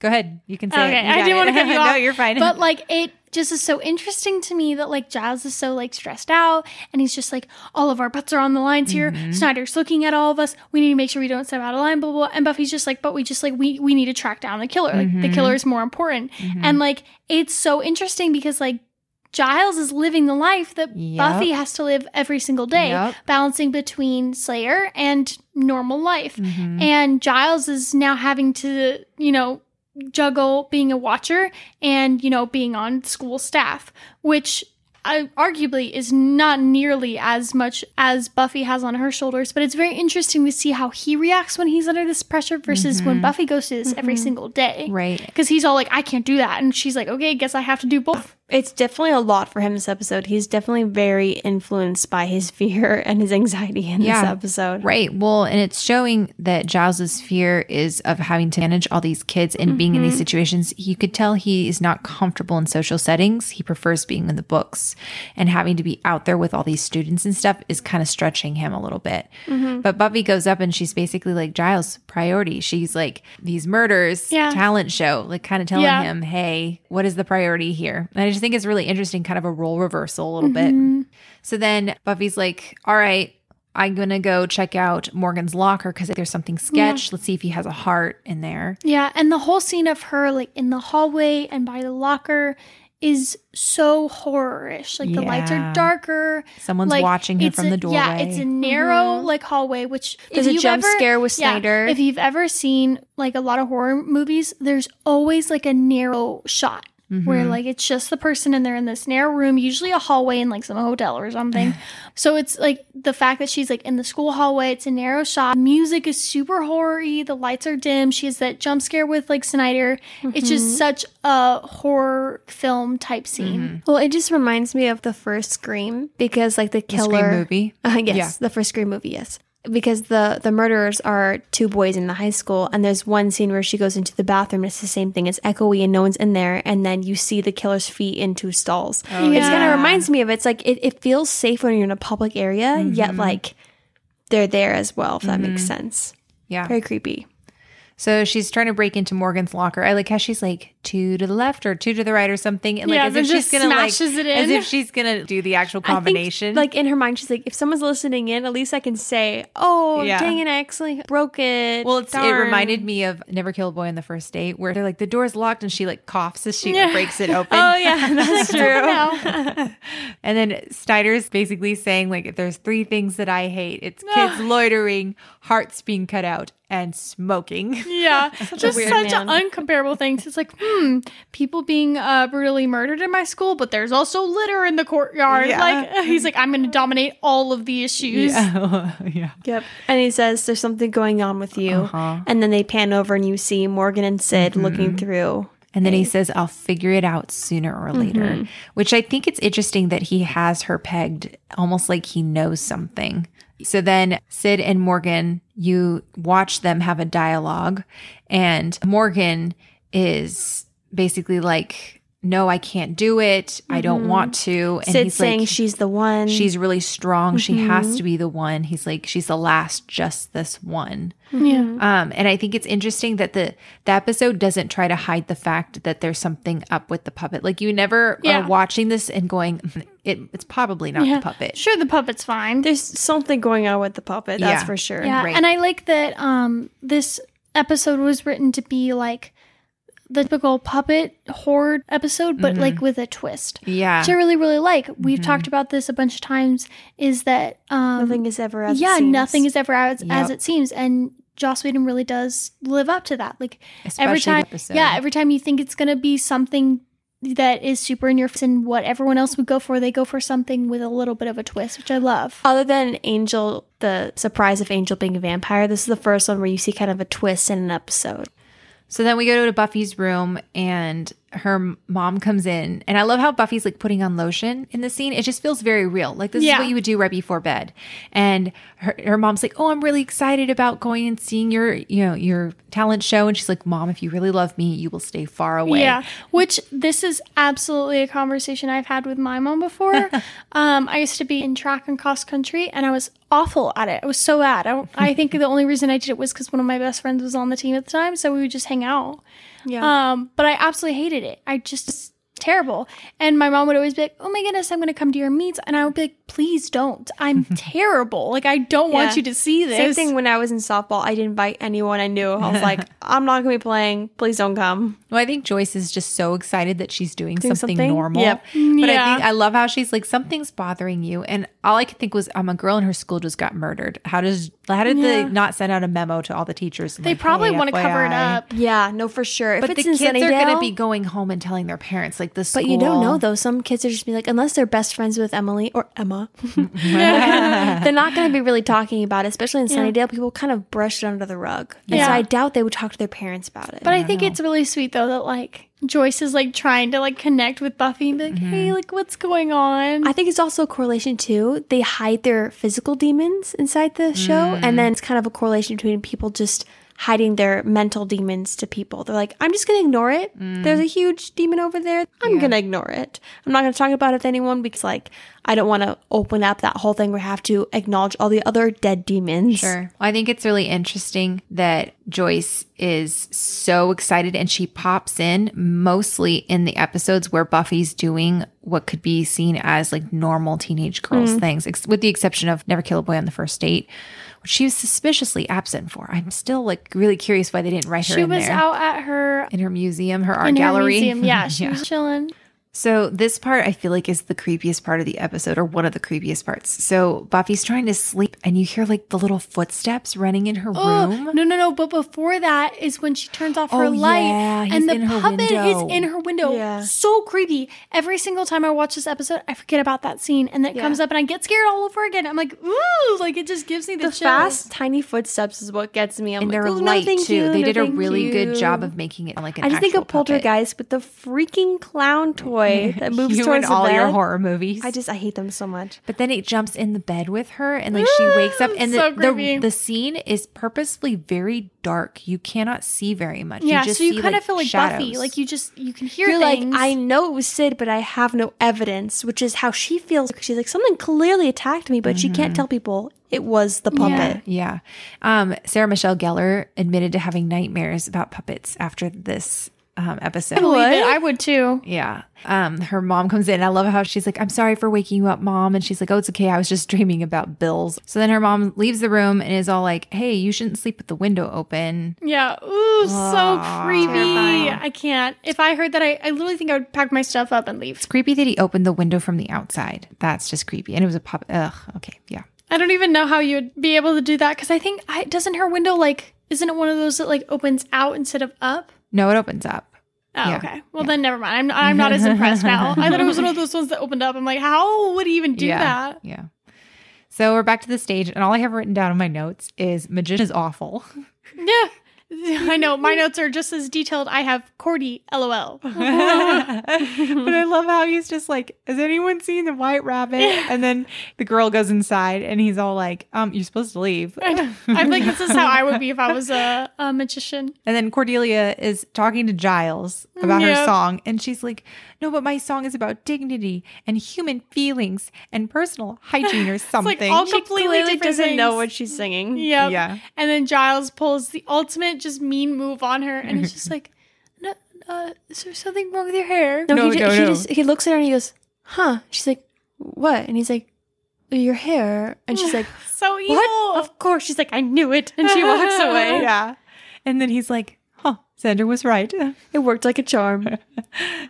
Go ahead. You can say Okay, it. I didn't wanna cut you off. no, you're fine. But like it just is so interesting to me that like Giles is so like stressed out and he's just like all of our butts are on the lines here. Mm-hmm. Snyder's looking at all of us. We need to make sure we don't step out of line, blah blah. blah. And Buffy's just like, but we just like we we need to track down the killer. Like Mm-hmm. the killer is more important. And like it's so interesting because like Giles is living the life that Yep. Buffy has to live every single day, Yep. balancing between Slayer and normal life. Mhm. And Giles is now having to, you know, juggle being a watcher and, you know, being on school staff, which uh, arguably is not nearly as much as Buffy has on her shoulders. But it's very interesting to see how he reacts when he's under this pressure versus when Buffy goes to this every single day. Right. Because he's all like, I can't do that. And she's like, okay, guess I have to do both. It's definitely a lot for him this episode. He's definitely very influenced by his fear and his anxiety in Yeah. this episode. Right. Well, and it's showing that Giles's fear is of having to manage all these kids and being in these mm-hmm. situations. You could tell he is not comfortable in social settings. He prefers being in the books and having to be out there with all these students and stuff is kind of stretching him a little bit. Mm-hmm. But Buffy goes up and she's basically like Giles priority. She's like these murders, Yeah. talent show, like kind of telling Yeah. him, "Hey, what is the priority here?" And I just think it's really interesting kind of a role reversal a little bit. Mm-hmm. So then Buffy's like, all right, I'm going to go check out Morgan's locker because there's something sketch. Let's see if he has a heart in there. Yeah, and the whole scene of her like in the hallway and by the locker is so horror-ish. Like the lights are darker. Someone's like, watching her from a- the doorway. Yeah, it's a narrow mm-hmm. like hallway. Which There's a jump ever- scare with yeah, Snyder. if you've ever seen like a lot of horror movies, there's always like a narrow shot. Where Mm-hmm. like it's just the person and they're in this narrow room, usually a hallway in like some hotel or something. so it's like the fact that she's like in the school hallway, it's a narrow shot. Music is super horror-y, the lights are dim. She has that jump scare with like Snyder. It's just such a horror film type scene. Well, it just reminds me of the first Scream because, like, the The killer Scream movie. Uh, yes, Yeah. the first Scream movie, yes. Because the the murderers are two boys in the high school, and there's one scene where she goes into the bathroom. And it's the same thing. It's echoey, and no one's in there. And then you see the killer's feet in two stalls. Oh, it kind of reminds me of it's like it, it feels safe when you're in a public area, yet mm-hmm. like they're there as well. If that makes mm-hmm. sense. Yeah. Very creepy. So she's trying to break into Morgan's locker. I like how she's like two to the left or two to the right or something. And like Yeah, as if she's gonna like as if she's gonna do the actual I think, combination. like in her mind, she's like, if someone's listening in, at least I can say, "Oh, Yeah. dang it, I actually broke it." well, it's, it reminded me of Never Kill a Boy on the First Date, where they're like the door's locked and she like coughs as she breaks it oh, open. Oh yeah, that's true. And then Snyder's basically saying, like, if there's three things that I hate, it's kids loitering, hearts being cut out, and smoking. Yeah, just weird such man. uncomparable things. It's like, hmm, people being uh, brutally murdered in my school, but there's also litter in the courtyard. Yeah. Like, he's like, I'm going to dominate all of the issues. Yeah. yeah. Yep. And he says, "There's something going on with you." Uh-huh. And then they pan over and you see Morgan and Sid looking through. And then he says, I'll figure it out sooner or later, which I think it's interesting that he has her pegged almost like he knows something. So then Sid and Morgan, you watch them have a dialogue, and Morgan is basically like, No, I can't do it. I don't want to. And Sid he's saying like, she's the one. She's really strong. She has to be the one. He's like, she's the last, just this one. Yeah. Um, and I think it's interesting that the the episode doesn't try to hide the fact that there's something up with the puppet. Like you never Yeah. are watching this and going, "Mm, it, it's probably not Yeah. the puppet. Sure, the puppet's fine. There's something going on with the puppet. That's Yeah. for sure. Yeah, Right. and I like that um this episode was written to be like the typical puppet horror episode, but like with a twist. Yeah. Which I really, really like. We've talked about this a bunch of times. Is that um Nothing is ever as it yeah, seems. nothing is ever as, as it seems, and Joss Whedon really does live up to that. Like Especially every time, yeah, every time you think it's gonna be something that is super in your face and what everyone else would go for, they go for something with a little bit of a twist, which I love. Other than Angel, the surprise of Angel being a vampire, this is the first one where you see kind of a twist in an episode. So then we go to Buffy's room and her mom comes in. And I love how Buffy's like putting on lotion in the scene. It just feels very real. Like this Yeah. is what you would do right before bed. And her, her mom's like, Oh, I'm really excited about going and seeing your, you know, your talent show. And she's like, Mom, if you really love me, you will stay far away. Yeah, which this is absolutely a conversation I've had with my mom before. um, I used to be in track and cross country, and I was awful at it. I was so bad. I, I think the only reason I did it was because one of my best friends was on the team at the time, so we would just hang out. Yeah. Um, but I absolutely hated it. I just terrible. And my mom would always be like, "Oh my goodness, I'm going to come to your meets," and I would be like, "Please don't. I'm terrible. Like I don't want you to see this." Same thing when I was in softball. I didn't invite anyone I knew. I was like, I'm not going to be playing. Please don't come. Well, I think Joyce is just so excited that she's doing, Doing something, something? normal. Yep. But I Yeah. think I love how she's like, something's bothering you. And all I could think was, um, a girl in her school just got murdered. How does how did Yeah. they not send out a memo to all the teachers? They probably want to cover it up. Yeah, no, for sure. If But it's the in kids are going to be going home and telling their parents, like the school. But you don't know though. Some kids are just be like, unless they're best friends with Emily or Emma, they're not going to be really talking about it. Especially in Sunnydale, people kind of brush it under the rug. And so Yeah. I doubt they would talk to their parents about it. But I think it's really sweet though that like Joyce is like trying to like connect with Buffy and be like, hey, mm-hmm. like what's going on? I think it's also a correlation too. They hide their physical demons inside the show, and mm. then it's kind of a correlation between people just hiding their mental demons to people. They're like, I'm just gonna ignore it. Mm. There's a huge demon over there. I'm gonna ignore it. I'm not gonna talk about it with anyone because like I don't want to open up that whole thing where I have to acknowledge all the other dead demons. Sure. Well, I think it's really interesting that Joyce is so excited and she pops in mostly in the episodes where Buffy's doing what could be seen as like normal teenage girls mm. things, ex- with the exception of Never Kill a Boy on the First Date, which she was suspiciously absent for. I'm still like really curious why they didn't write her she was there. out at her in her museum, her art in her gallery. museum. Yeah, she was chilling. So this part I feel like is the creepiest part of the episode or one of the creepiest parts. So Buffy's trying to sleep and you hear like the little footsteps running in her Oh, room. no, no, no. But before that is when she turns off her Oh, light yeah, he's and the in her puppet window. is in her window. Yeah. So creepy. Every single time I watch this episode, I forget about that scene and then it comes up and I get scared all over again. I'm like, ooh, like it just gives me the, The chills. fast, tiny footsteps is what gets me. I'm and like, they're "Oh, no, light thank too. you, they no, did a thank really good job of making it like an I just think of Poltergeist with the freaking clown toy that moves you towards and all your horror movies. I just I hate them so much. But then it jumps in the bed with her and like she wakes up and So the, the the scene is purposefully very dark. You cannot see very much. Yeah, you just so you kind like, of feel like shadows. Buffy. Like you just you can hear You're things. like, I know it was Sid, but I have no evidence, which is how she feels. She's like, something clearly attacked me, but she can't tell people it was the puppet. Yeah. Um, Sarah Michelle Gellar admitted to having nightmares about puppets after this um, episode. I believe it. I would too. Yeah. Um, her mom comes in. I love how she's like, I'm sorry for waking you up, mom. And she's like, Oh, it's okay. I was just dreaming about bills. So then her mom leaves the room and is all like, Hey, you shouldn't sleep with the window open. Yeah. Ooh, so creepy. Terrifying. I can't. If I heard that, I, I literally think I would pack my stuff up and leave. It's creepy that he opened the window from the outside. That's just creepy. And it was a pop. Ugh. Okay. Yeah. I don't even know how you would be able to do that because I think I, doesn't her window like isn't it one of those that like opens out instead of up? No, it opens up. Oh, Yeah. okay. Well, then never mind. I'm I'm not as impressed now. I thought it was one of those ones that opened up. I'm like, how would he even do yeah. that? Yeah. So we're back to the stage, and all I have written down in my notes is magician is awful. Yeah. I know. My notes are just as detailed. I have Cordy, lol. but I love how he's just like, has anyone seen the white rabbit? And then the girl goes inside and he's all like, um, you're supposed to leave. I think this is how I would be if I was a, a magician. And then Cordelia is talking to Giles about her song. And she's like, no, but my song is about dignity and human feelings and personal hygiene or something. all She Completely clearly different doesn't know what she's singing. Yep. Yeah. And then Giles pulls the ultimate just mean move on her, and it's just like, no, uh, is there something wrong with your hair? No, No, he, ju- no, he no. just he looks at her and he goes, "Huh?" She's like, "What?" And he's like, "Your hair." And she's like, So evil. "What?" Of course. She's like, "I knew it." And she walks away. yeah. And then he's like, huh, Xander was right. It worked like a charm.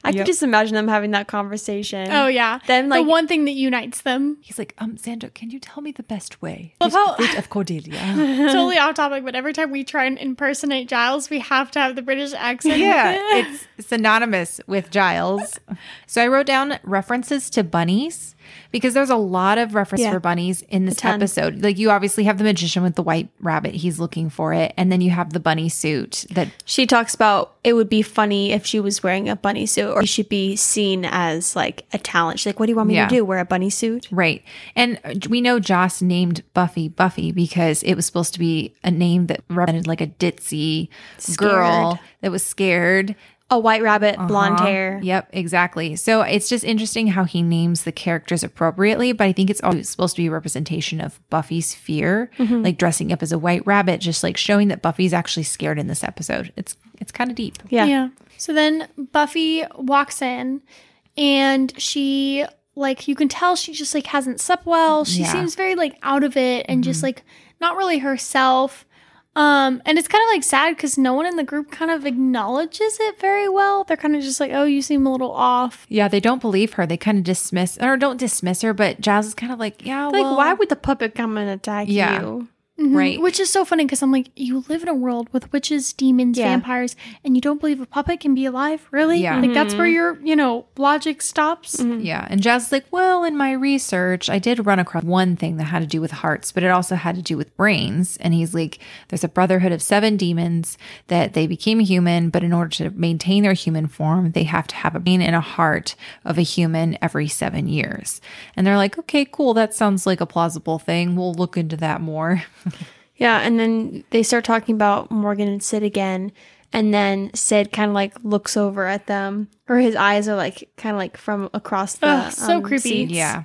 I Yep. can just imagine them having that conversation. Oh yeah. Then like the one thing that unites them. He's like, um, Xander, can you tell me the best way? Love how- Bit of Cordelia. totally off topic, but every time we try and impersonate Giles, we have to have the British accent. yeah, it's synonymous with Giles. So I wrote down references to bunnies because there's a lot of reference Yeah. for bunnies in this episode. Like you obviously have the magician with the white rabbit, he's looking for it, and then you have the bunny suit that she talks about it would be funny if she was wearing a bunny suit or she should be seen as like a talent. She's like, "What do you want me Yeah. to do? Wear a bunny suit?" Right. And we know Joss named Buffy Buffy because it was supposed to be a name that represented like a ditzy girl that was scared. A white rabbit, blonde Uh-huh. hair. Yep, exactly. So it's just interesting how he names the characters appropriately, but I think it's always supposed to be a representation of Buffy's fear, Mm-hmm. like dressing up as a white rabbit, just like showing that Buffy's actually scared in this episode. It's it's kind of deep. Yeah. Yeah. So then Buffy walks in and she like you can tell she just like hasn't slept well. She Yeah. Mm-hmm. seems very like out of it and just like not really herself. Um and it's kind of like sad cuz no one in the group kind of acknowledges it very well. They're kind of just like, "Oh, you seem a little off." Yeah, they don't believe her. They kind of dismiss or don't dismiss her, but Giles is kind of like, yeah, Like, well, why would the puppet come and attack Yeah. you? Mhm. Right. Which is so funny because I'm like, you live in a world with witches, demons, Yeah. vampires, and you don't believe a puppet can be alive? Really? Yeah. Like, that's Mhm. where your, you know, logic stops? Mhm. Yeah. And Jazz is like, well, in my research, I did run across one thing that had to do with hearts, but it also had to do with brains. And he's like, there's a brotherhood of seven demons that they became human, but in order to maintain their human form, they have to have a brain and a heart of a human every seven years. And they're like, okay, cool. That sounds like a plausible thing. We'll look into that more. Yeah, and then they start talking about Morgan and Sid again, and then Sid kind of like looks over at them, or his eyes are like kind of like from across the Ugh, so um, creepy. seats. Yeah.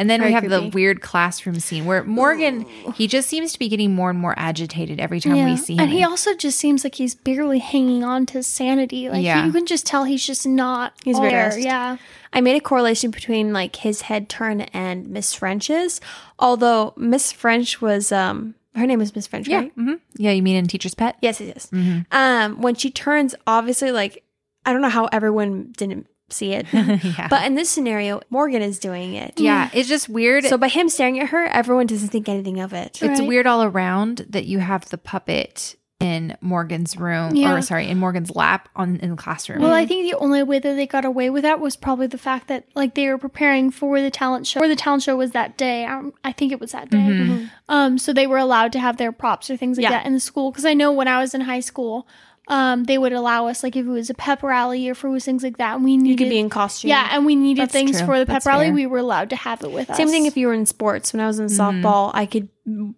And then Very we have the weird classroom scene where Morgan, he just seems to be getting more and more agitated every time we see him. And he also just seems like he's barely hanging on to sanity. Like, Yeah. you can just tell he's just not He's all very there. stressed. Yeah. I made a correlation between like his head turn and Miss French's, although Miss French was um her name is Miss French, yeah. right? hmm Yeah. You mean in Teacher's Pet? Yes, yes, yes. Mhm. Um, when she turns, obviously, like I don't know how everyone didn't see it, yeah. but in this scenario, Morgan is doing it. yeah. It's just weird. So by him staring at her, everyone doesn't think anything of it. it's Right. weird all around that you have the puppet in Morgan's room Yeah. or sorry, in Morgan's lap on in the classroom. Well, I think the only way that they got away with that was probably the fact that like they were preparing for the talent show. Or the talent show was that day. Um, I think it was that day. Mhm. Um, so they were allowed to have their props or things like Yeah. that in the school. Because I know when I was in high school, um, they would allow us like if it was a pep rally or if it was things like that. And we You needed, could be in costume. yeah, and we needed That's things true. for the pep That's rally. fair. We were allowed to have it with us. Same thing if you were in sports. When I was in Mhm. softball, I could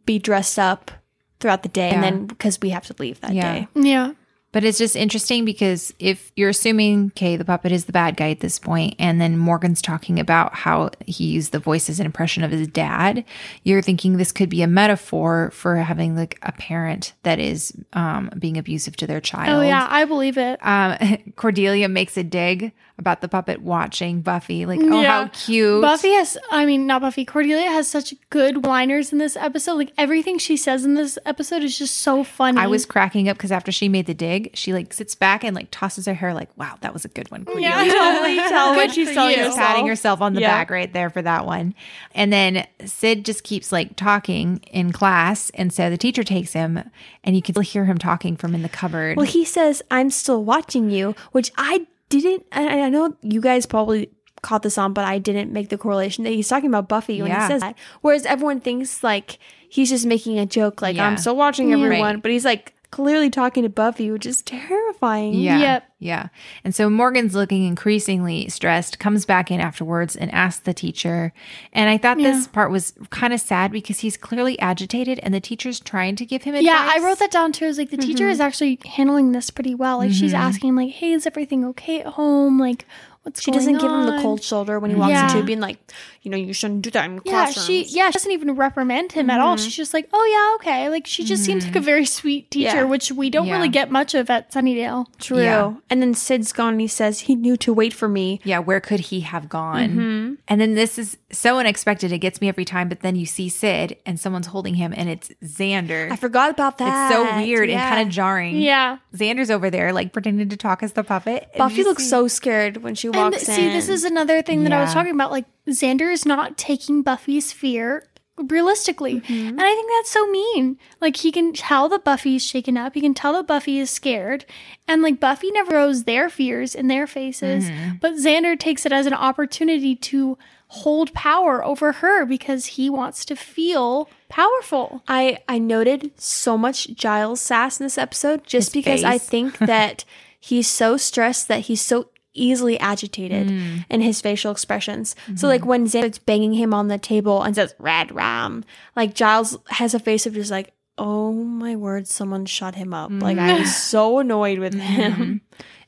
be dressed up throughout the day, and then because we have to leave that Yeah. day. yeah. But it's just interesting because if you're assuming, okay, the puppet is the bad guy at this point, and then Morgan's talking about how he used the voice as an impression of his dad, you're thinking this could be a metaphor for having like a parent that is um, being abusive to their child. Oh yeah, I believe it. Um, Cordelia makes a dig about the puppet watching Buffy, like, oh, Yeah. how cute. Buffy has, I mean, not Buffy, Cordelia has such good liners in this episode. Like everything she says in this episode is just so funny. I was cracking up because after she made the dig, she like sits back and like tosses her hair, like, wow, that was a good one, Cordelia. Yeah, totally tell Good what she's for telling you. herself. patting herself on the Yeah. back right there for that one. And then Sid just keeps like talking in class. And so the teacher takes him and you can still hear him talking from in the cupboard. Well, he says, "I'm still watching you," which I didn't. And I know you guys probably caught this on, but I didn't make the correlation that he's talking about Buffy when Yeah. he says that. Whereas everyone thinks like he's just making a joke, like Yeah. I'm still watching mm. everyone, Right. but he's like clearly talking to Buffy, which is terrifying. yeah. Yep. Yeah. And so Morgan's looking increasingly stressed, comes back in afterwards and asks the teacher. And I thought this part was kind of sad because he's clearly agitated and the teacher's trying to give him advice. Yeah, I wrote that down too. I was like, the teacher Mm-hmm. is actually handling this pretty well. Like, she's asking, like, hey, is everything okay at home? Like, what's She going doesn't give him the cold shoulder when he walks Yeah. into being like, you know, you shouldn't do that in Yeah, classrooms. she yeah, she doesn't even reprimand him at all. Mm-hmm. She's just like, oh yeah, okay. Like she just seems like a very sweet teacher, Yeah. which we don't Yeah. really get much of at Sunnydale. True. Yeah. And then Sid's gone and he says he knew to wait for me. Yeah, where could he have gone? Mm-hmm. And then this is so unexpected. It gets me every time. But then you see Sid and someone's holding him and it's Xander. I forgot about that. It's so weird Yeah. and kind of jarring. Yeah. Xander's over there, like pretending to talk as the puppet. Buffy looks see- so scared when she And in. see, this is another thing that I was talking about. Like Xander is not taking Buffy's fear realistically. Mm-hmm. And I think that's so mean. Like he can tell that Buffy's shaken up. He can tell that Buffy is scared. And like Buffy never throws their fears in their faces. Mm-hmm. But Xander takes it as an opportunity to hold power over her because he wants to feel powerful. I I noted so much Giles sass in this episode just His because I think that he's so stressed that he's so easily agitated Mm. in his facial expressions. So Mm-hmm. like when Xander's banging him on the table and says "Red Rum," like Giles has a face of just like, "Oh my word, someone shut him up!" Like I Mm. was so annoyed with him. Mm-hmm.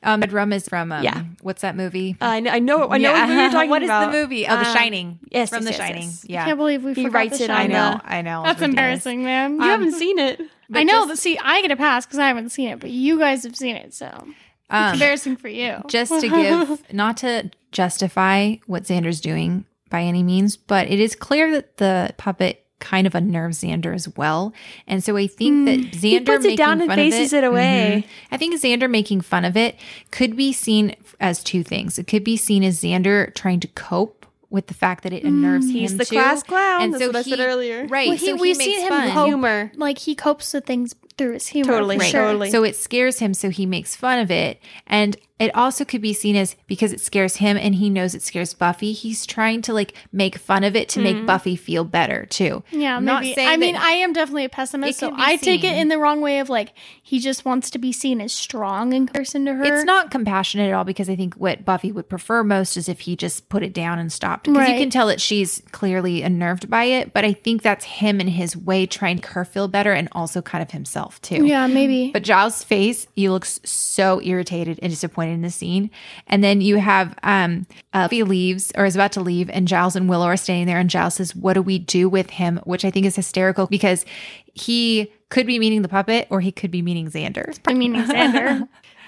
Um, Red Rum is from um, Yeah. what's that movie? I know, I know, I know what movie you're talking What is about. What is the movie? Oh, The Um, Shining. yes, from yes, The yes, Shining. yes. Yeah, I can't believe we He forgot writes the it I know. I know. That's embarrassing, man. You haven't seen it. But I know. just- that see, I get a pass because I haven't seen it, but you guys have seen it, so it's Um, embarrassing for you. just to give, not to justify what Xander's doing by any means, but it is clear that the puppet kind of unnerves Xander as well. And so I think that Xander. He puts it down and faces of it away. Mhm. I think Xander making fun of it could be seen as two things. It could be seen as Xander trying to cope with the fact that it unnerves He's him the too. class clown. And That's so what I said earlier. Right. Well, he- so he we've makes seen him cope- Humor. Like he copes with things through his humor. Totally, Right. sure. totally. So it scares him, so he makes fun of it. And it also could be seen as because it scares him and he knows it scares Buffy, he's trying to like make fun of it to make mm-hmm. Buffy feel better too. Yeah, I'm not maybe. saying I mean, I am definitely a pessimist, so I take it in the wrong way of like he just wants to be seen as strong in comparison to her. It's not compassionate at all because I think what Buffy would prefer most is if he just put it down and stopped. Because you can tell that she's clearly unnerved by it, but I think that's him in his way trying to make her feel better and also kind of himself too. Yeah, maybe. But Giles' face, he looks so irritated and disappointed in the scene. And then you have um uh, Buffy leaves or is about to leave, and Giles and Willow are standing there, and Giles says, What do we do with him? Which I think is hysterical because he could be meaning the puppet or he could be meaning Xander. I mean, Xander.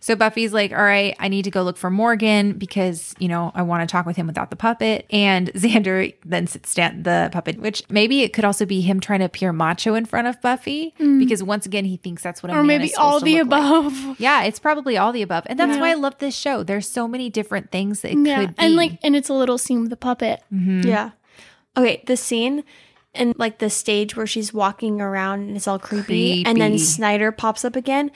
So Buffy's like, all right, I need to go look for Morgan because, you know, I want to talk with him without the puppet. And Xander then sits down the puppet, which maybe it could also be him trying to appear macho in front of Buffy mm. because once again, he thinks that's what a or man maybe is all the look like. above. Yeah, it's probably all the above. And that's Yeah. why I love this show. There's so many different things that it Yeah, could be. and like, and it's a little scene with the puppet. Mm-hmm. Yeah. Okay, the scene and like the stage where she's walking around and it's all creepy, and then Snyder pops up again.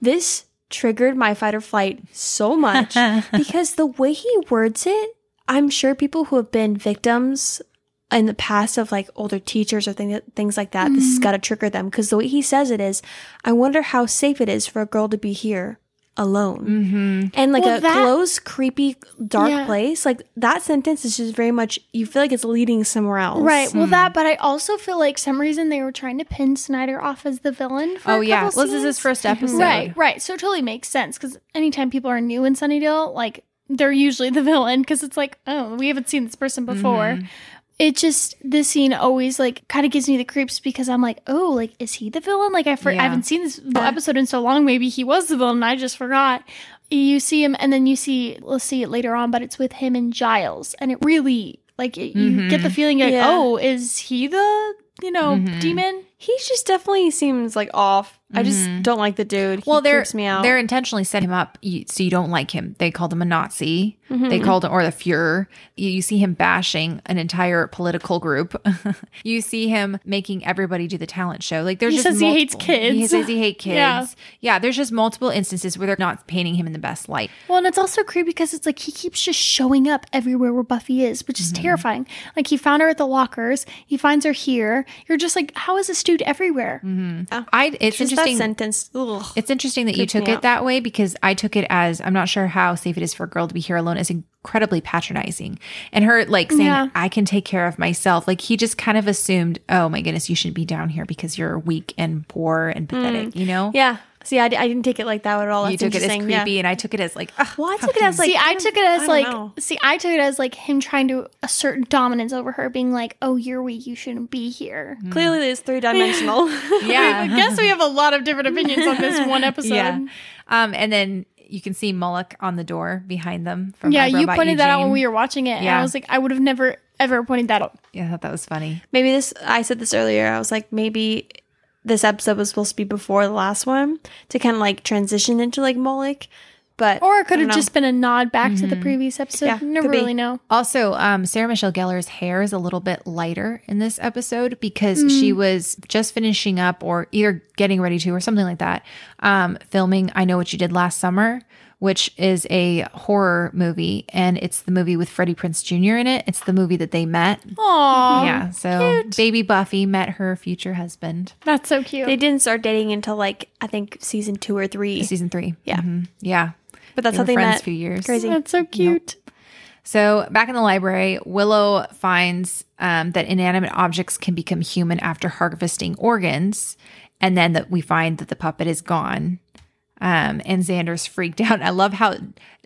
This triggered my fight or flight so much because the way he words it, I'm sure people who have been victims in the past of like older teachers or thing, things like that, this has mm-hmm. got to trigger them because the way he says it is, I wonder how safe it is for a girl to be here alone Mm-hmm. and like Well, a that- closed, creepy, dark Yeah. place. Like that sentence is just very much. You feel like it's leading somewhere else, Right. Hmm. Well, that, but I also feel like some reason they were trying to pin Snyder off as the villain. For oh, a yeah. couple Well, this is his first episode. Right, right. So it totally makes sense because anytime people are new in Sunnydale, like they're usually the villain because it's like, oh, we haven't seen this person before. Mm-hmm. It just this scene always like kind of gives me the creeps because I'm like, oh, like is he the villain? Like I, for- Yeah. I haven't seen this episode in so long. Maybe he was the villain. I just forgot. You see him, and then you see we'll see it later on, but it's with him and Giles, and it really like it, you get the feeling like, Yeah. oh, is he the you know Mhm. demon? He just definitely seems like off. I just don't like the dude. He Well, they're me out. they're intentionally set him up so you don't like him. They called him a Nazi. Mm-hmm. They called him or the Fuhrer. You, you see him bashing an entire political group. you see him making everybody do the talent show. Like there's He just says he hates kids. He says he hates kids. Yeah. yeah, there's just multiple instances where they're not painting him in the best light. Well, and it's also creepy because it's like he keeps just showing up everywhere where Buffy is, which is terrifying. Like he found her at the lockers, he finds her here. You're just like, how is this dude everywhere? I it's just that interesting. sentence. Ugh. It's interesting that you took it out. that way because I took it as I'm not sure how safe it is for a girl to be here alone as incredibly patronizing. And her like saying, Yeah. I can take care of myself. Like he just kind of assumed, oh my goodness, you should be down here because you're weak and poor and pathetic, you know? Yeah. See, I, d- I didn't take it like that at all. You took it as creepy Yeah. and I took it as like, ugh, Well, I took it as like. see, I took it as like, know. see, I took it as like him trying to assert dominance over her, being like, "Oh, you're weak. You shouldn't be here." clearly it's three dimensional. yeah. I guess we have a lot of different opinions on this one episode. yeah. Um, and then you can see Moloch on the door behind them. From Yeah, you Robot pointed that out when we were watching it, and Yeah. I was like, I would have never ever pointed that out. Yeah, I thought that was funny. maybe this. I said this earlier. I was like, maybe this episode was supposed to be before the last one to kind of like transition into like Moloch, but Or it could I don't have just been a nod back to the Mm-hmm. previous episode. Yeah, you never could really know. Also, um, Sarah Michelle Gellar's hair is a little bit lighter in this episode because she was just finishing up or either getting ready to or something like that, um, filming I Know What You Did Last Summer, which is a horror movie. And it's the movie with Freddie Prinze Jr. in it. It's the movie that they met. Aww, yeah. So baby Buffy met her future husband. that's so cute. they didn't start dating until like I think season two or three. Season three. Yeah. Mhm. Yeah. But that's They how were they friends met. a few years. Crazy. that's so cute. So back in the library, Willow finds um, that inanimate objects can become human after harvesting organs, and then that we find that the puppet is gone. Um, and Xander's freaked out. I love how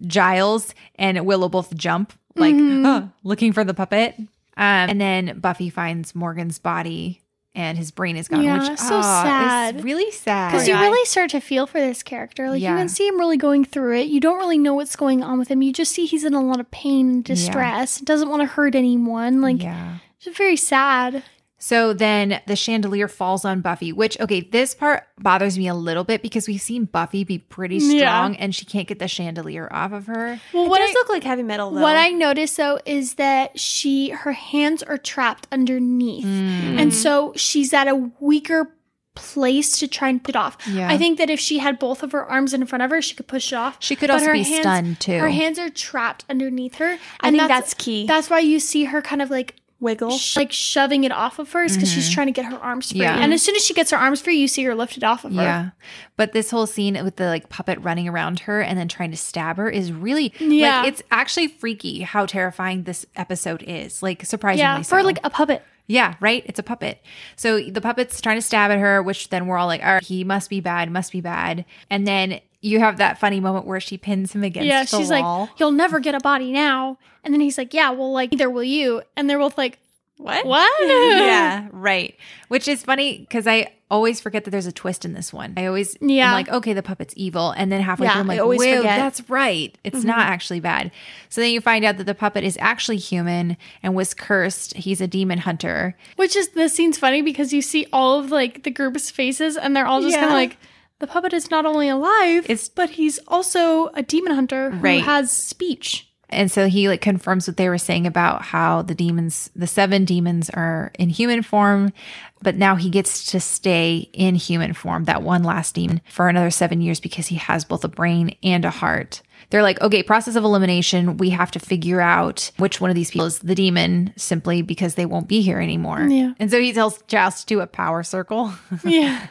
Giles and Willow both jump, like "Ah," looking for the puppet. Um, and then Buffy finds Morgan's body, and his brain is gone. Yeah, which so ah, sad. is really sad. Because you really start to feel for this character. Like Yeah. you can see him really going through it. You don't really know what's going on with him. You just see he's in a lot of pain and distress. Doesn't want to hurt anyone. Like yeah. it's very sad. So then the chandelier falls on Buffy, which, okay, this part bothers me a little bit because we've seen Buffy be pretty strong Yeah. and she can't get the chandelier off of her. Well, It what does I, look like heavy metal though. what I noticed though is that she her hands are trapped underneath, Mm. and so she's at a weaker place to try and put it off. Yeah. I think that if she had both of her arms in front of her, she could push it off. She could But also her be hands- stunned too. Her hands are trapped underneath her. I and think that's, key. That's why you see her kind of like Wiggle. sh- like shoving it off of hers because she's trying to get her arms free. Mm-hmm. Yeah. And as soon as she gets her arms free, you see her lift it off of her. Yeah. But this whole scene with the like puppet running around her and then trying to stab her is really Yeah. like it's actually freaky how terrifying this episode is. Like surprisingly Yeah, so. for like a puppet. Yeah, right? It's a puppet. So the puppet's trying to stab at her, which then we're all like, all right, he must be bad, must be bad. And then you have that funny moment where she pins him against yeah, the she's wall. like, "You'll never get a body now." And then he's like, "Yeah, well, like neither will you." And they're both like, What? "What?" yeah, right. Which is funny because I always forget that there's a twist in this one. I always, Yeah. I'm like, okay, the puppet's evil, and then halfway Yeah, through, I'm I like, always whoa, forget. that's right. It's mm-hmm. not actually bad. So then you find out that the puppet is actually human and was cursed. He's a demon hunter. Which is this scene's funny because you see all of like the group's faces, and they're all just kind of like, "The puppet is not only alive, It's- but he's also a demon hunter who Right. has speech." And so he like confirms what they were saying about how the demons, the seven demons are in human form, but now he gets to stay in human form, that one last demon, for another seven years because he has both a brain and a heart. They're like, okay, process of elimination. We have to figure out which one of these people is the demon simply because they won't be here anymore. Yeah. And so he tells Giles to do a power circle. Yeah.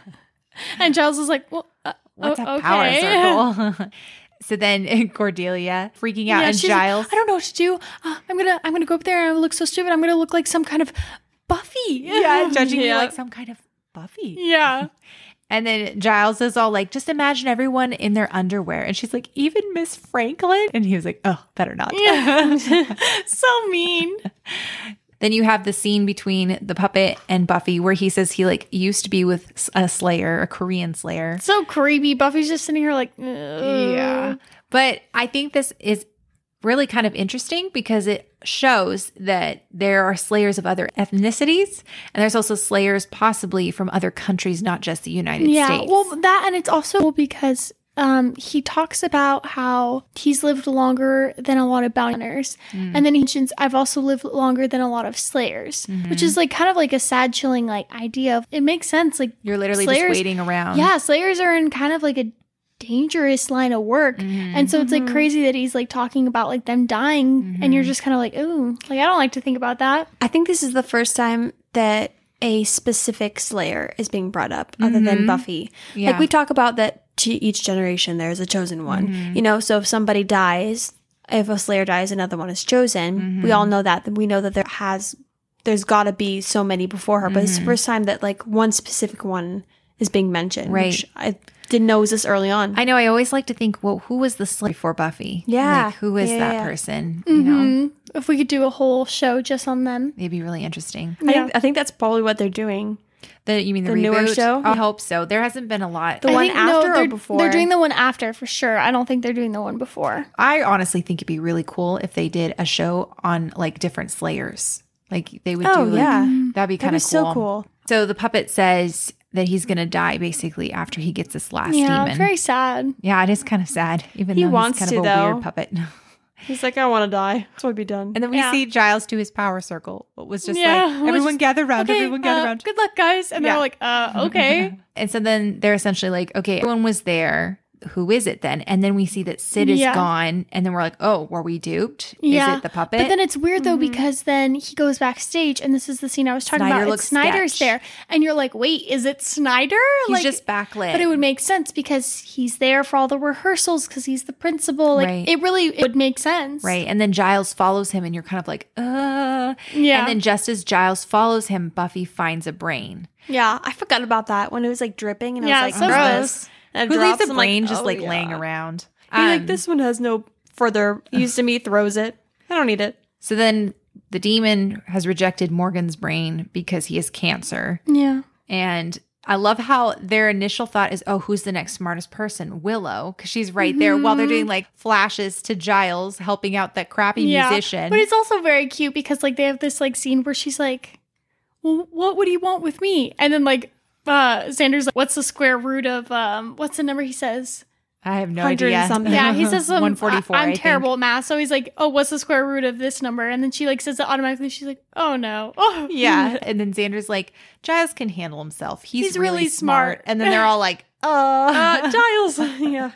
and Giles is like, "Well, uh, What's a okay." power circle? so then Cordelia freaking out and she's like, Giles. I don't know what to do. Uh, I'm gonna, I'm gonna go up there and look so stupid. I'm gonna look like some kind of Buffy. yeah, judging me Yeah. like some kind of Buffy. Yeah. And then Giles is all like, just imagine everyone in their underwear. And she's like, even Miss Franklin? And he was like, oh, better not. Yeah. so mean. Then you have the scene between the puppet and Buffy where he says he like used to be with a slayer, a Korean slayer. So creepy. Buffy's just sitting here like, Yeah. But I think this is really kind of interesting because it shows that there are slayers of other ethnicities and there's also slayers possibly from other countries, not just the United yeah. States. Yeah. Well, that and it's also because um, he talks about how he's lived longer than a lot of bounty hunters, Mm. and then he mentions I've also lived longer than a lot of slayers, Mm-hmm. which is like kind of like a sad, chilling like idea. Of, it makes sense. Like You're literally Slayers- just waiting around. yeah, slayers are in kind of like a dangerous line of work. Mm-hmm. And so it's like crazy that he's like talking about like them dying and you're just kind of like, ooh, like I don't like to think about that. I think this is the first time that a specific Slayer is being brought up other than Buffy. Mm-hmm. Yeah. Like we talk about that to each generation there's a chosen one. Mm-hmm. You know, so if somebody dies, if a Slayer dies, another one is chosen. Mm-hmm. We all know that. We know that there has there's got to be so many before her, but it's the first time that like one specific one is being mentioned. Mm-hmm. Right. Which I didn't know was this early on. I know. I always like to think, well, who was the slave for Buffy? Yeah. Like, who is Yeah, that yeah. person? You know, Mhm. If we could do a whole show just on them. it'd be really interesting. I think I think that's probably what they're doing. The you mean the, The newer reboot? show? I hope so. There hasn't been a lot. The I one think- after or before? They're doing the one after for sure. I don't think they're doing the one before. I honestly think it'd be really cool if they did a show on like different Slayers. Like they would Oh, do. Like, yeah. that'd be kind be of so cool. So the puppet says that he's gonna die basically after he gets this last yeah, demon. very sad. yeah, it is kind of sad. Even He though wants he's kind to, of a though. weird puppet. He's like, I want to die. So That's what be done. And then we Yeah. see Giles do his power circle. It was just Yeah, like everyone just- gather around, Okay, everyone gather uh, around. Good luck, guys. And Yeah. they're like, uh, okay. And so then they're essentially like, okay, everyone was there. Who is it then? And then we see that Sid is Yeah. gone. And then we're like, oh, were we duped? Yeah. Is it the puppet? But then it's weird though because then he goes backstage, and this is the scene I was talking Snyder about. looks Snyder's sketch. there, and you're like, wait, is it Snyder? He's like, just backlit. But it would make sense because he's there for all the rehearsals because he's the principal. Like Right. it really it would make sense, right. And then Giles follows him, and you're kind of like, uh. Yeah. And then just as Giles follows him, Buffy finds a brain. Yeah, I forgot about that when it was like dripping, and Yeah, I was like, so "What's gross. This?" And it Who leaves drops, a I'm like, brain just "Oh, like yeah." laying around? Be like, Um, this one has no further use to me. Throws it. I don't need it. So then the demon has rejected Morgan's brain because he has cancer. Yeah. And I love how their initial thought is, oh, who's the next smartest person? Willow, because she's right there while they're doing like flashes to Giles helping out that crappy Yeah. musician. But it's also very cute because like they have this like scene where she's like, well, what would he want with me? And then like uh Xander's like, what's the square root of um what's the number he says? I have no idea. something. Yeah, he says some, 144. I, I am think. terrible at math, so he's like, "Oh, what's the square root of this number?" And then she like says it automatically. She's like, "Oh no, oh Yeah. And then Xander's like, Giles can handle himself. He's, He's really, really smart. smart. And then they're all like, uh, Uh, Giles. yeah.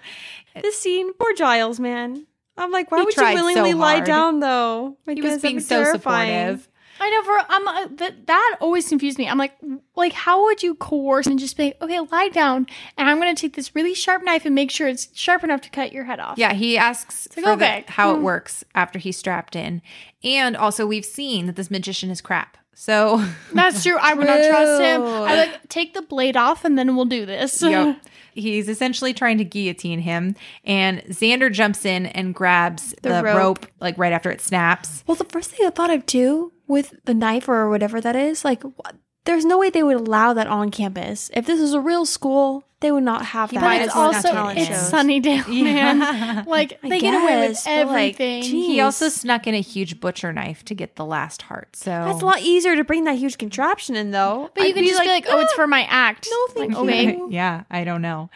This scene, poor Giles, man. I'm like, why He would you tried so willingly lie down though? My he was being so terrifying. supportive. I know for I'm uh, that that always confused me. I'm like, like how would you coerce and just be like, okay, lie down, and I'm gonna take this really sharp knife and make sure it's sharp enough to cut your head off. Yeah, he asks like, for the- okay. how it Hmm. works after he's strapped in. And also, we've seen that this magician is crap. So, that's true. I would not trust him. I like take the blade off and then we'll do this. yep. He's essentially trying to guillotine him, and Xander jumps in and grabs the, The rope. rope. like right after it snaps. Well, the first thing I thought of too with the knife or whatever that is, like, what? There's no way they would allow that on campus. If this was a real school, they would not have He that. But it's as well one of not the also talent talent it's shows. Sunnydale, man. Yeah. Like I they get away with guess, but, like, everything. he also snuck in a huge butcher knife to get the last heart. So That's a lot easier to bring that huge contraption in, though. but you I'd can just be like, oh, it's for my act. No, thank Like, okay. you. yeah, I don't know.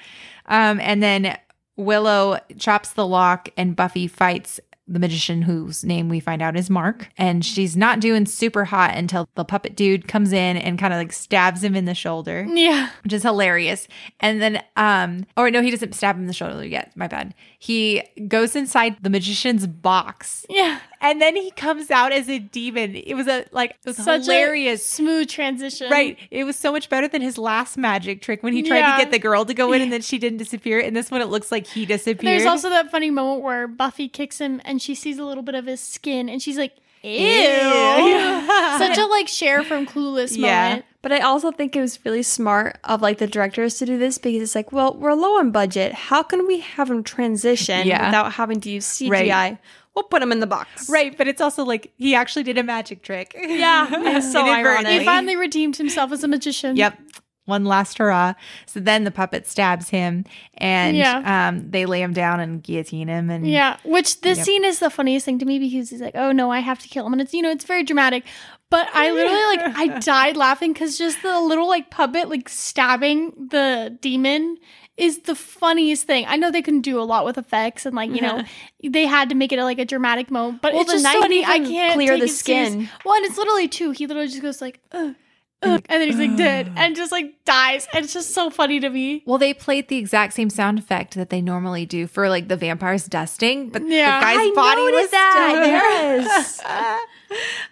Um, and then Willow chops the lock, and Buffy fights the magician whose name we find out is Mark. And she's not doing super hot until the puppet dude comes in and kind of like stabs him in the shoulder, Yeah. which is hilarious. And then, um, or no, he doesn't stab him in the shoulder yet. My bad. He goes inside the magician's box, Yeah. And then he comes out as a demon. It was a like it was Such hilarious. a smooth transition. Right. It was so much better than his last magic trick when he tried Yeah. to get the girl to go in and then she didn't disappear. And this one, it looks like he disappeared. There's also that funny moment where Buffy kicks him and she sees a little bit of his skin and she's like, ew. Such a like Cher from Clueless Yeah. moment. But I also think it was really smart of like the directors to do this because it's like, well, we're low on budget. How can we have him transition Yeah. without having to use CGI? Right. We'll put him in the box. right. But it's also like he actually did a magic trick. Yeah. So Inadvertently. He finally redeemed himself as a magician. Yep. One last hurrah. So then the puppet stabs him and Yeah. um, they lay him down and guillotine him. And Yeah, which this Yep. scene is the funniest thing to me because he's like, "Oh no, I have to kill him," and it's you know it's very dramatic. But I literally like I died laughing because just the little like puppet like stabbing the demon is the funniest thing. I know they can do a lot with effects and like you know they had to make it like a dramatic moment, but Well, it's the just knife funny. I can't clear the it serious. skin. Well, and it's literally two. He literally just goes like, ugh, ugh, and then he's like dead and just like dies. And it's just so funny to me. Well, they played the exact same sound effect that they normally do for like the vampires dusting, but Yeah. the guy's I body was that. still there.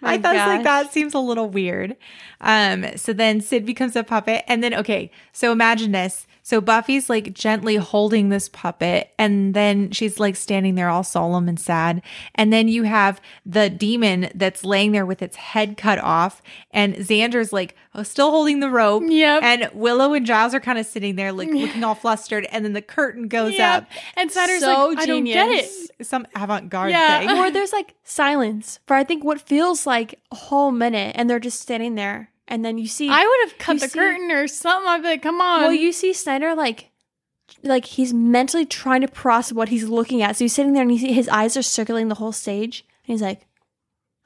I thought like that seems a little weird. Um, so then Sid becomes a puppet, and then okay, so imagine this. So Buffy's like gently holding this puppet, and then she's like standing there all solemn and sad. And then you have the demon that's laying there with its head cut off, and Xander's like oh, still holding the rope. Yep. And Willow and Giles are kind of sitting there, like looking all flustered, and then the curtain goes Yep. up. And Snyder's So like, I don't get it. Some avant-garde Yeah. thing. or there's like silence for I think what feels like a whole minute, and they're just standing there, and then you see. I would have cut the see- curtain or something. I'd be like, come on. well, you see Snyder like, like he's mentally trying to process what he's looking at. So he's sitting there, and you see his eyes are circling the whole stage, and he's like,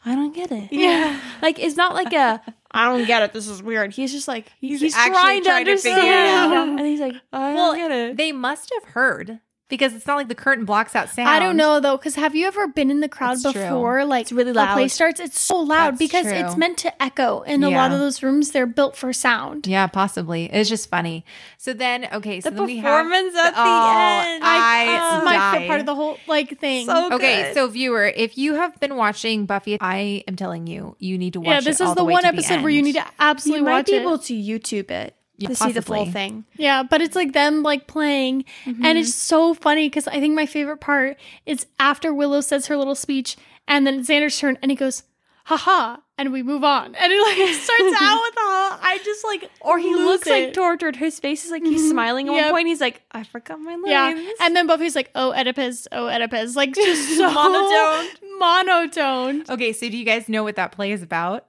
I don't get it. yeah. Like it's not like a I don't get it. This is weird. He's just like he's, He's trying, actually to trying to understand, figure it out. and he's like, I Well, don't get it. They must have heard because it's not like the curtain blocks out sound. I don't know though, because have you ever been in the crowd That's true. before? Like It's really loud. A play starts. It's so loud That's because true. it's meant to echo, and a lot of those rooms they're built for sound. Yeah, possibly. It's just funny. So then, okay, so the then we have performance at the Oh, end. I, This is my died. favorite part of the whole like thing. So Okay, good. so viewer, if you have been watching Buffy, I am telling you, you need to watch. yeah, this it is all the way one to the episode where you need to absolutely you might watch be it. able to YouTube it Yeah, to see the full thing. Yeah, but it's like them like playing, and mm-hmm. it's so funny because I think my favorite part is after Willow says her little speech, and then it's Xander's turn, and he goes, "haha," and we move on, and it like starts out with "ha." I just like, Or he looks like tortured. His face is like he's mm-hmm. smiling at Yep. one point. He's like, I forgot my lines. yeah, and then Buffy's like, "Oh, Oedipus, oh, Oedipus," like just so Monotone. monotone. Okay, so do you guys know what that play is about?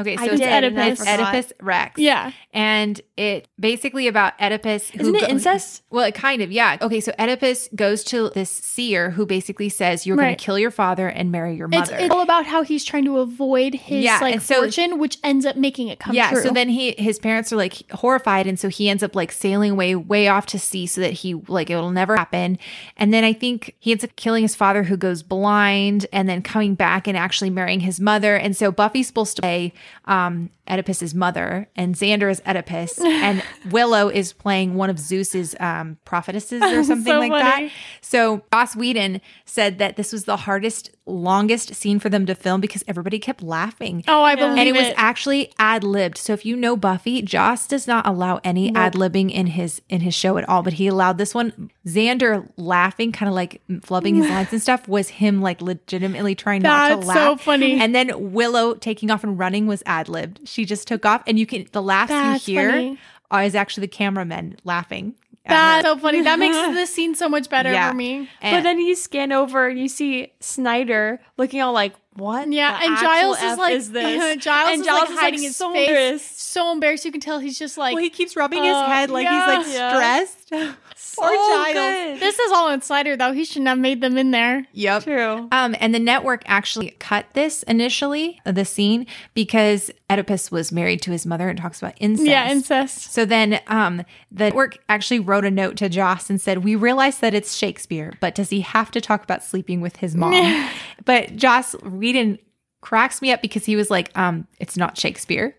Okay, so it's Oedipus. Oedipus Rex. Yeah. and it basically about Oedipus. Isn't it go- incest? Well, it kind of, yeah. Okay, so Oedipus goes to this seer who basically says you're going to kill your father and marry your mother. it's all about how he's trying to avoid his Yeah, like so- fortune, which ends up making it come yeah, true. so then he his parents are like horrified and so he ends up like sailing away way off to sea so that he like it'll never happen. And then I think he ends up killing his father who goes blind and then coming back and actually marrying his mother. And so Buffy's supposed to play um Oedipus's mother and Xander is Oedipus and Willow is playing one of Zeus's um prophetesses or something So like funny. that. So Joss Whedon said that this was the hardest, longest scene for them to film because everybody kept laughing. oh, I believe it. And it was actually ad libbed. So if you know Buffy, Joss does not allow any ad libbing in his in his show at all. But he allowed this one. Xander laughing, kind of like flubbing his lines and stuff, was him like legitimately trying not to laugh. so funny. And then Willow taking off and running was ad libbed. She just took off, and you can the laughs That's you hear funny. is actually the cameramen laughing. That's so funny. That makes the scene so much better Yeah. for me. But then you scan over and you see Snyder looking all like, "What? Yeah, the and Giles is like is this?" Giles And is Giles like is, hiding like, his so face, embarrassed. So embarrassed. You can tell he's just like well, he keeps rubbing his uh, head like yeah. he's like Yeah. stressed. Poor Giles. good. This is all insider though. He shouldn't have made them in there. Yep. True. Um, and the network actually cut this initially, the scene, because Oedipus was married to his mother and talks about incest. Yeah, incest. So then um, the network actually wrote a note to Joss and said, We realize that it's Shakespeare, but does he have to talk about sleeping with his mom? but Joss Whedon cracks me up because he was like, um, It's not Shakespeare.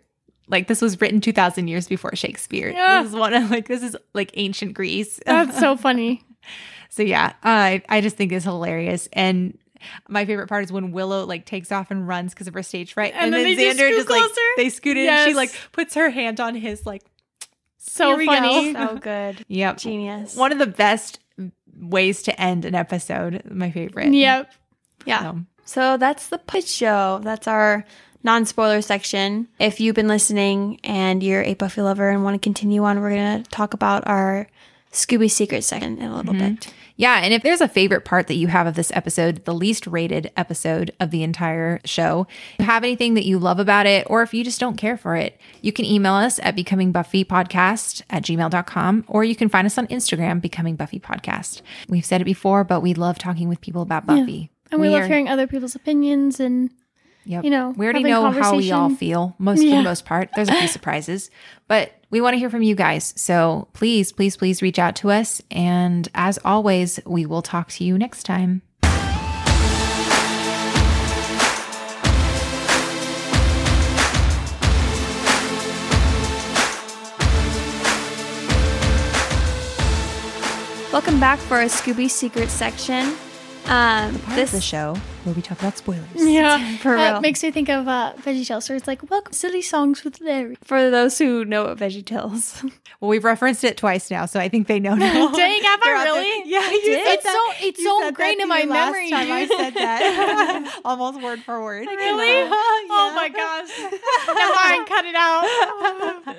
Like this was written 2000 years before Shakespeare. Yeah. This is one of like this is like ancient Greece. That's so funny. So yeah, I I just think it's hilarious. And my favorite part is when Willow like takes off and runs because of her stage fright, And and, then then, they just Xander scoot just, like they scoot in. and She like puts her hand on his like. So Here we go. funny. So good. Yep, Genius. One of the best ways to end an episode. My favorite. Yep. Yeah. So, So that's the pitch show. That's our non spoiler section. If you've been listening and you're a Buffy lover and want to continue on, we're going to talk about our Scooby Secret section in a little mm-hmm. bit. yeah, and if there's a favorite part that you have of this episode, the least rated episode of the entire show, if you have anything that you love about it, or if you just don't care for it, you can email us at becomingbuffypodcast at gmail.com, or you can find us on Instagram, Becoming Buffy Podcast. We've said it before, but we love talking with people about Buffy. And we, love are- hearing other people's opinions and Yep. you know, we already know how we all feel most for the most part. There's a few surprises, but we want to hear from you guys. So please, please, please reach out to us. And as always, we will talk to you next time. Welcome back for our Scooby Secret section. Um, Part this of the show where we talk about spoilers. Yeah. For that real. makes me think of uh Veggie Tales where it's like, welcome silly songs with Larry. for those who know what Veggie Tales. Well, we've referenced it twice now, so I think they know now. Dang, have I They're out there. really? Yeah, you did? said It's that. so it's You so ingrained to in my me last memory. Time I said that, almost word for word. Really? Oh my gosh. Never mind, cut it out.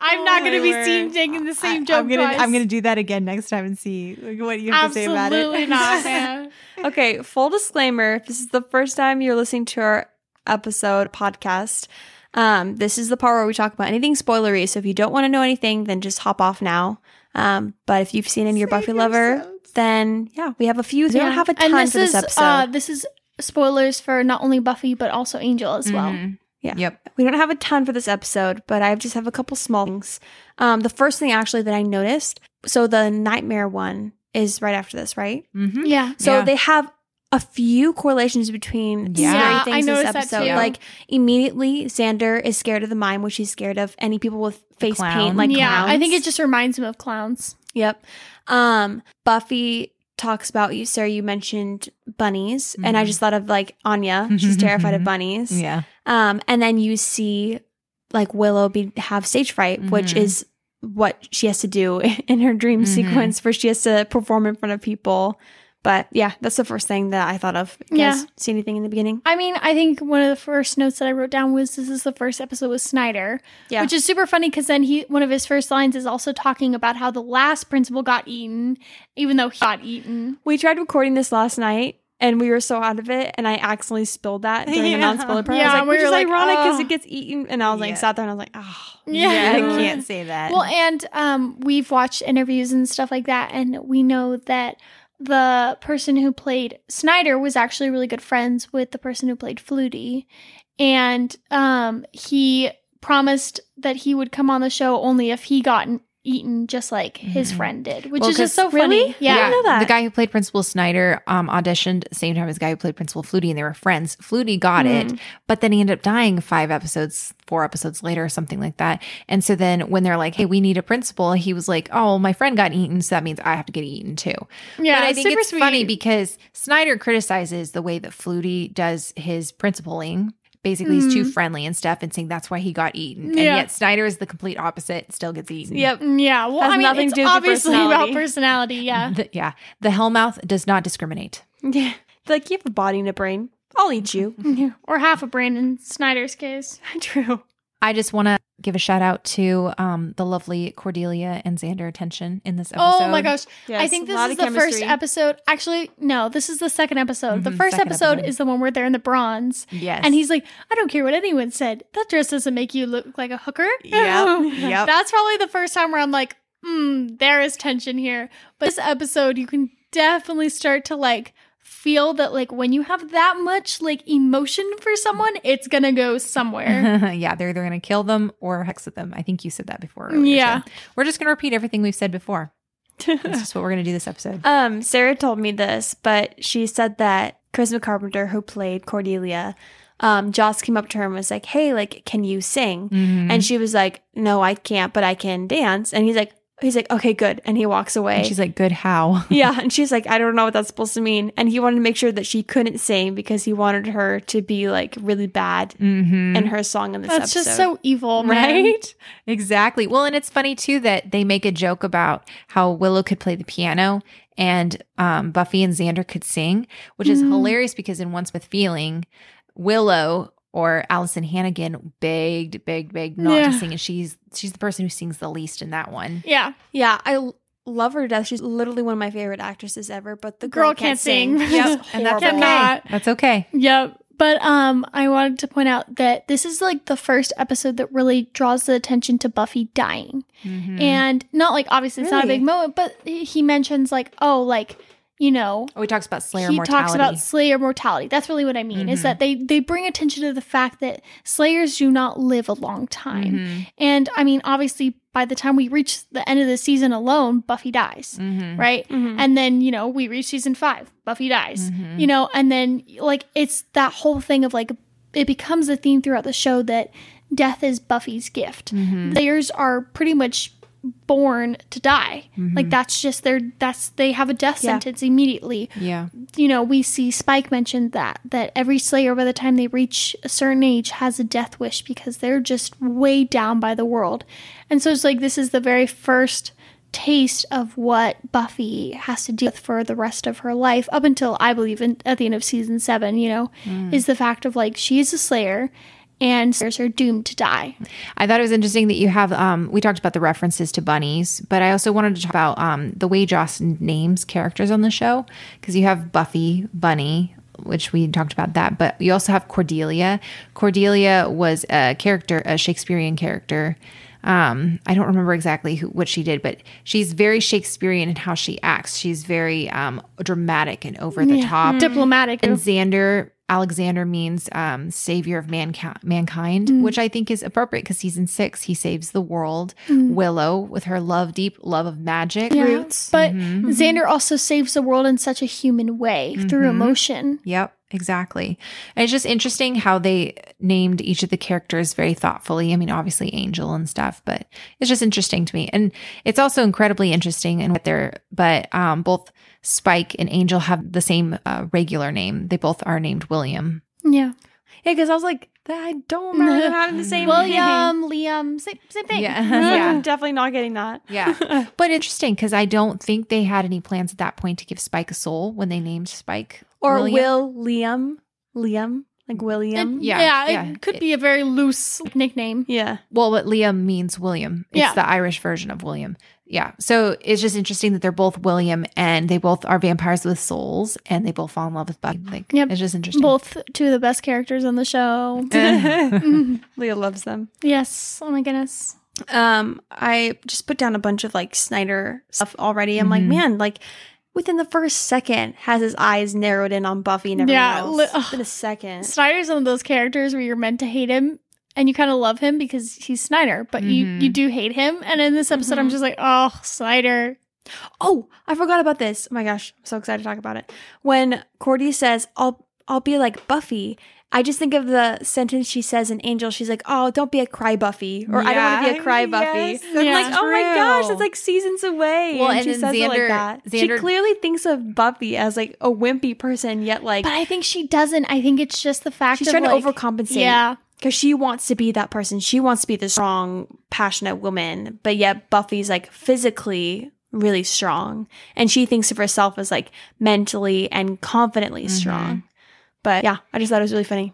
I'm not gonna be seen taking the same I, joke am gonna. I'm gonna do that again next time and see what you have to say about it. Absolutely not, man. okay, full disclaimer if this is the first time you're listening to our episode podcast, um, this is the part where we talk about anything spoilery. So if you don't want to know anything, then just hop off now. Um, but if you've seen it your you're a Buffy lover, then yeah, we have a few. We don't have a ton and this for this is, episode. Uh, this is spoilers for not only Buffy but also Angel as well. Mhm. Yeah. Yep. We don't have a ton for this episode, but I just have a couple small things. Um, the first thing actually that I noticed, so the nightmare one is right after this, right? Mm-hmm. Yeah. So Yeah. they have a few correlations between Yeah. scary Yeah, I things in this noticed that episode. too. Like immediately, Xander is scared of the mime, which he's scared of any people with face clown. paint, like yeah, clowns. I think it just reminds him of clowns. Yep. Um, Buffy talks about you, Sarah. You mentioned bunnies, and I Mhm. just thought of like Anya. She's terrified of bunnies. Yeah. Um, and then you see like Willow be have stage fright, which Mhm. is what she has to do in her dream Mhm. sequence, where she has to perform in front of people. But yeah, that's the first thing that I thought of. You Yeah. guys see anything in the beginning? I mean, I think one of the first notes that I wrote down was this is the first episode with Snyder, Yeah. which is super funny because then he one of his first lines is also talking about how the last principal got eaten, even though he got eaten. We tried recording this last night and we were so out of it, and I accidentally spilled that during the non-spoiler part. I Yeah, was like, we which is like, ironic because oh. it gets eaten, and I was like, Yeah. sat there and I was like, oh, Yeah. I can't say that. Well, and um, we've watched interviews and stuff like that, and we know that the person who played Snyder was actually really good friends with the person who played Flutie, and um, he promised that he would come on the show only if he got eaten, just like his Mhm. friend did, which Well, is just so funny. Really? Yeah. I know that. The guy who played Principal Snyder um, auditioned the same time as the guy who played Principal Flutie, and they were friends. Flutie got it, Mm. but then he ended up dying five episodes, four episodes later, or something like that. And so then when they're like, "Hey, we need a principal," he was like, "Oh, my friend got eaten, so that means I have to get eaten too." Yeah, but I think super it's funny because Snyder criticizes the way that Flutie does his principaling. Basically, he's too Mhm. friendly and stuff, and saying that's why he got eaten. And Yeah. yet Snyder is the complete opposite, still gets eaten. Yep. Yeah, well, Has I mean, nothing it's to do obviously personality. about personality. Yeah, The, yeah. The Hellmouth does not discriminate. Yeah. Like, you have a body and a brain. I'll eat you. Yeah. or half a brain in Snyder's case. True. I just want to give a shout out to um, the lovely Cordelia and Xander attention in this episode. Oh my gosh. I think this is of the first episode. Actually, no, this is the second episode. the Mhm, first episode, episode. is the one where they're in the bronze. Yes. And he's like, I don't care what anyone said. That dress doesn't make you look like a hooker. Yeah. yep. That's probably the first time where I'm like, hmm, there is tension here. But this episode, you can definitely start to like feel that like when you have that much like emotion for someone, it's gonna go somewhere. yeah, they're either going to kill them or hex with them. I think you said that before. earlier, Yeah. too. We're just going to repeat everything we've said before. That's just what we're going to do this episode. Um, Sarah told me this, but she said that Charisma Carpenter, who played Cordelia, um, Joss came up to her and was like, "Hey, like, can you sing?" Mhm. And she was like, "No, I can't, but I can dance." And he's like, "He's like, okay, good." And he walks away. And she's like, good how? yeah, and she's like, "I don't know what that's supposed to mean." And he wanted to make sure that she couldn't sing because he wanted her to be like really bad mm-hmm. in her song in this That's episode. just so evil, man. Right? Exactly. Well, and it's funny too that they make a joke about how Willow could play the piano and um, Buffy and Xander could sing, which is Mm. hilarious because in Once with Feeling, Willow or Alyson Hannigan begged, begged, begged not Yeah. to sing, and she's she's the person who sings the least in that one. Yeah. Yeah, I l- love her to death. She's literally one of my favorite actresses ever. But the Girl girl, can't sing. She's Yep. And that's horrible. okay. Cannot. That's okay. Yep. But um I wanted to point out that this is like the first episode that really draws the attention to Buffy dying. Mhm. And not like obviously it's not a big moment, but he mentions like, oh, like, you know, oh, he talks about Slayer he mortality. talks about Slayer mortality. That's really what I mean. Is Mhm. that they they bring attention to the fact that Slayers do not live a long time. Mhm. And I mean, obviously by the time we reach the end of the season alone, Buffy dies. Mhm. Right? Mhm. And then, you know, we reach season five, Buffy dies. Mhm. You know, and then like it's that whole thing of like it becomes a theme throughout the show that death is Buffy's gift. Mhm. Slayers are pretty much born to die. Like mm-hmm. that's just their that's they have a death Yeah. sentence immediately. Yeah. You know, we see Spike mentioned that that every Slayer by the time they reach a certain age has a death wish because they're just way down by the world. And so it's like this is the very first taste of what Buffy has to deal with for the rest of her life up until I believe in, at the end of season 7, you know, mm. is the fact of like she is a Slayer and Slayers are doomed to die. I thought it was interesting that you have. Um, we talked about the references to bunnies, but I also wanted to talk about um, the way Joss names characters on the show because you have Buffy, Bunny, which we talked about that, but you also have Cordelia. Cordelia was a character, a Shakespearean character. Um, I don't remember exactly who, what she did, but she's very Shakespearean in how she acts. She's very um, dramatic and over the top. Diplomatic. And Xander, Alexander means um, savior of manki- mankind, Mm. which I think is appropriate because season six, he saves the world. Mm. Willow, with her love, deep love of magic. Yeah, Roots. But Mhm. Xander also saves the world in such a human way through Mhm. emotion. Yep, exactly. And it's just interesting how they named each of the characters very thoughtfully. I mean, obviously Angel and stuff, but it's just interesting to me. And it's also incredibly interesting in what they're, but um, both Spike and Angel have the same uh, regular name. They both are named William. Yeah. Yeah, because I was like, I don't remember them having the same name. William, Liam, same, same thing. Yeah. Yeah, Yeah. definitely not getting that. Yeah. but interesting because I don't think they had any plans at that point to give Spike a soul when they named Spike. Or William. Will Liam, Liam, like William. It- Yeah, yeah, yeah. it could be a very loose nickname. yeah. Well, but Liam means William. It's Yeah. the Irish version of William. yeah. So it's just interesting that they're both William and they both are vampires with souls and they both fall in love with Buffy. Like, Yep. it's just interesting. Both two of the best characters on the show. Leah loves them. yes. Oh my goodness. Um, I just put down a bunch of like Snyder stuff already. I'm like, Mhm. man, like within the first second, has his eyes narrowed in on Buffy and everyone Yeah, else. li- ugh. Within a second. Snyder's one of those characters where you're meant to hate him and you kind of love him because he's Snyder, but you Mhm. you do hate him. And in this episode, I'm Mhm. just like, oh, Snyder. Oh, I forgot about this. Oh my gosh, I'm so excited to talk about it. When Cordy says, "I'll I'll be like Buffy," I just think of the sentence she says in Angel. She's like, "Oh, don't be a cry Buffy," or "I don't want to be a cry Buffy." Yes, I'm like, "Oh my gosh, that's like seasons away." Well, and, and she says it like Xander- that. she clearly thinks of Buffy as like a wimpy person, yet like But I think she doesn't. I think it's just the fact that she's trying like, to overcompensate. Yeah. because she wants to be that person. She wants to be the strong, passionate woman, but yet Buffy's like physically really strong, and she thinks of herself as like mentally and confidently Mhm. strong. But yeah, I just thought it was really funny.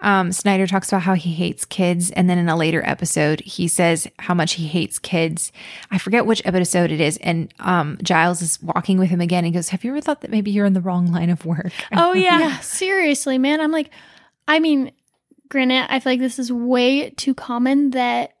Um, Snyder talks about how he hates kids, and then in a later episode, he says how much he hates kids. I forget which episode it is, and um, Giles is walking with him again and goes, "Have you ever thought that maybe you're in the wrong line of work?" Oh Yeah. seriously, man. I'm like, I mean, granted, I feel like this is way too common that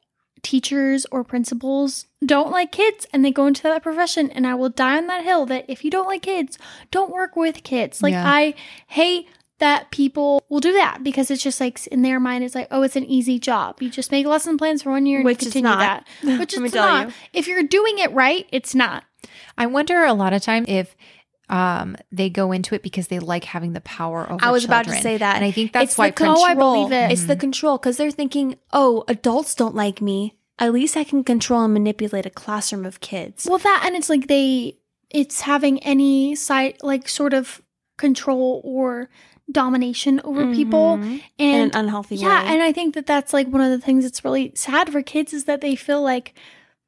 teachers or principals don't like kids and they go into that profession. And I will die on that hill that if you don't like kids, don't work with kids. Like, Yeah. I hate that people will do that because it's just like in their mind, it's like, oh, it's an easy job. You just make lesson plans for one year and Which you it's continue not. that. Which Let me tell not. you. If you're doing it right, it's not. I wonder a lot of times if um, they go into it because they like having the power over. I was about to say that. and I think that's it's why the Prince- Oh, I control. believe it. It's the control because they're thinking, oh, adults don't like me. At least I can control and manipulate a classroom of kids. Well, that and it's like they, it's having any side like sort of control or domination over people, Mhm. in and an unhealthy yeah, way. and I think that that's like one of the things that's really sad for kids is that they feel like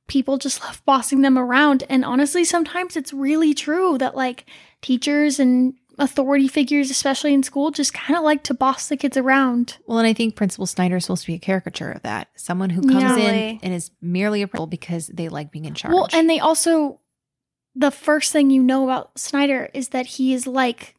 people just love bossing them around, and honestly, sometimes it's really true that like teachers and authority figures, especially in school, just kind of like to boss the kids around. Well, and I think Principal Snyder is supposed to be a caricature of that. Someone who comes Yeah. in and is merely a principal because they like being in charge. Well, and they also, the first thing you know about Snyder is that he is like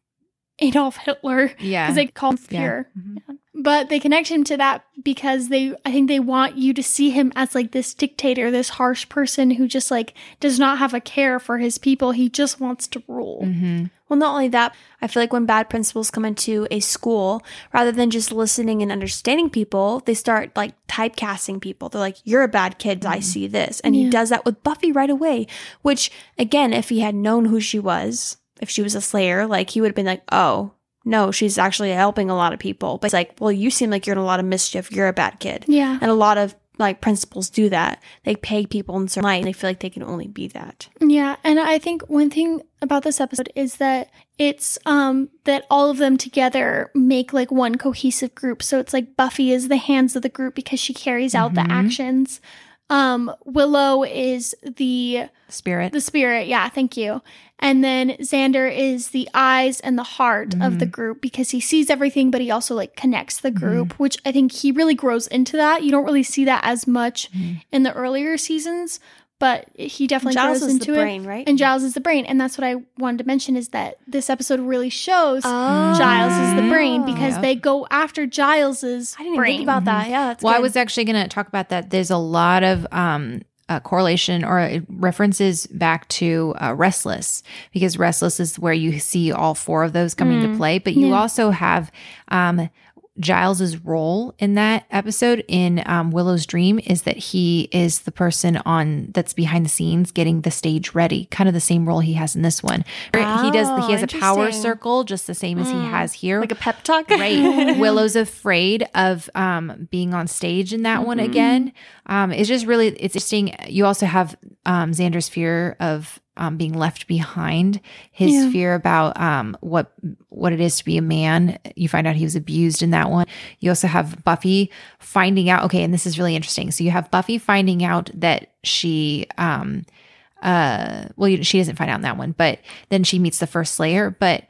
Adolf Hitler yeah. because they call him Yeah. Fuhrer. Mhm. But they connect him to that because they, I think they want you to see him as like this dictator, this harsh person who just like does not have a care for his people. He just wants to rule. Mhm. Well, not only that, I feel like when bad principals come into a school, rather than just listening and understanding people, they start like typecasting people. They're like, you're a bad kid. I see this. And he does that with Buffy right away, which, again, if he had known who she was, if she was a slayer, like he would have been like, oh, no, she's actually helping a lot of people. But it's like, well, you seem like you're in a lot of mischief. You're a bad kid. Yeah. And a lot of like principals do that. They peg people in certain light and they feel like they can only be that. Yeah, and I think one thing about this episode is that it's um that all of them together make like one cohesive group. So it's like Buffy is the hands of the group because she carries out Mhm. the actions. Um Willow is the Spirit. the spirit, yeah, thank you. And then Xander is the eyes and the heart of the group because he sees everything, but he also like connects the group, which I think he really grows into that. You don't really see that as much Mhm. in the earlier seasons, but he definitely Giles grows is into the it. brain, right? And Giles is the brain, and that's what I wanted to mention is that this episode really shows Oh. Giles is the brain because Yep. they go after Giles's I didn't even brain. think about that. Yeah, that's well, I was actually going to talk about that. There's a lot of um, uh, correlation or it references back to uh, Restless because Restless is where you see all four of those coming to play. But you Yeah. also have um, Giles's role in that episode in um, Willow's dream is that he is the person on that's behind the scenes getting the stage ready, kind of the same role he has in this one. he does. Oh, He has a power circle just the same as he Mm. has here. like a pep talk. right willow's afraid of um being on stage in that one Mhm. again um it's just really it's interesting you also have um xander's fear of um being left behind his Yeah. fear about um what what it is to be a man. You find out he was abused in that one. You also have buffy finding out okay and this is really interesting. So you have buffy finding out that she um uh well you- she doesn't find out in that one but then she meets the first slayer. But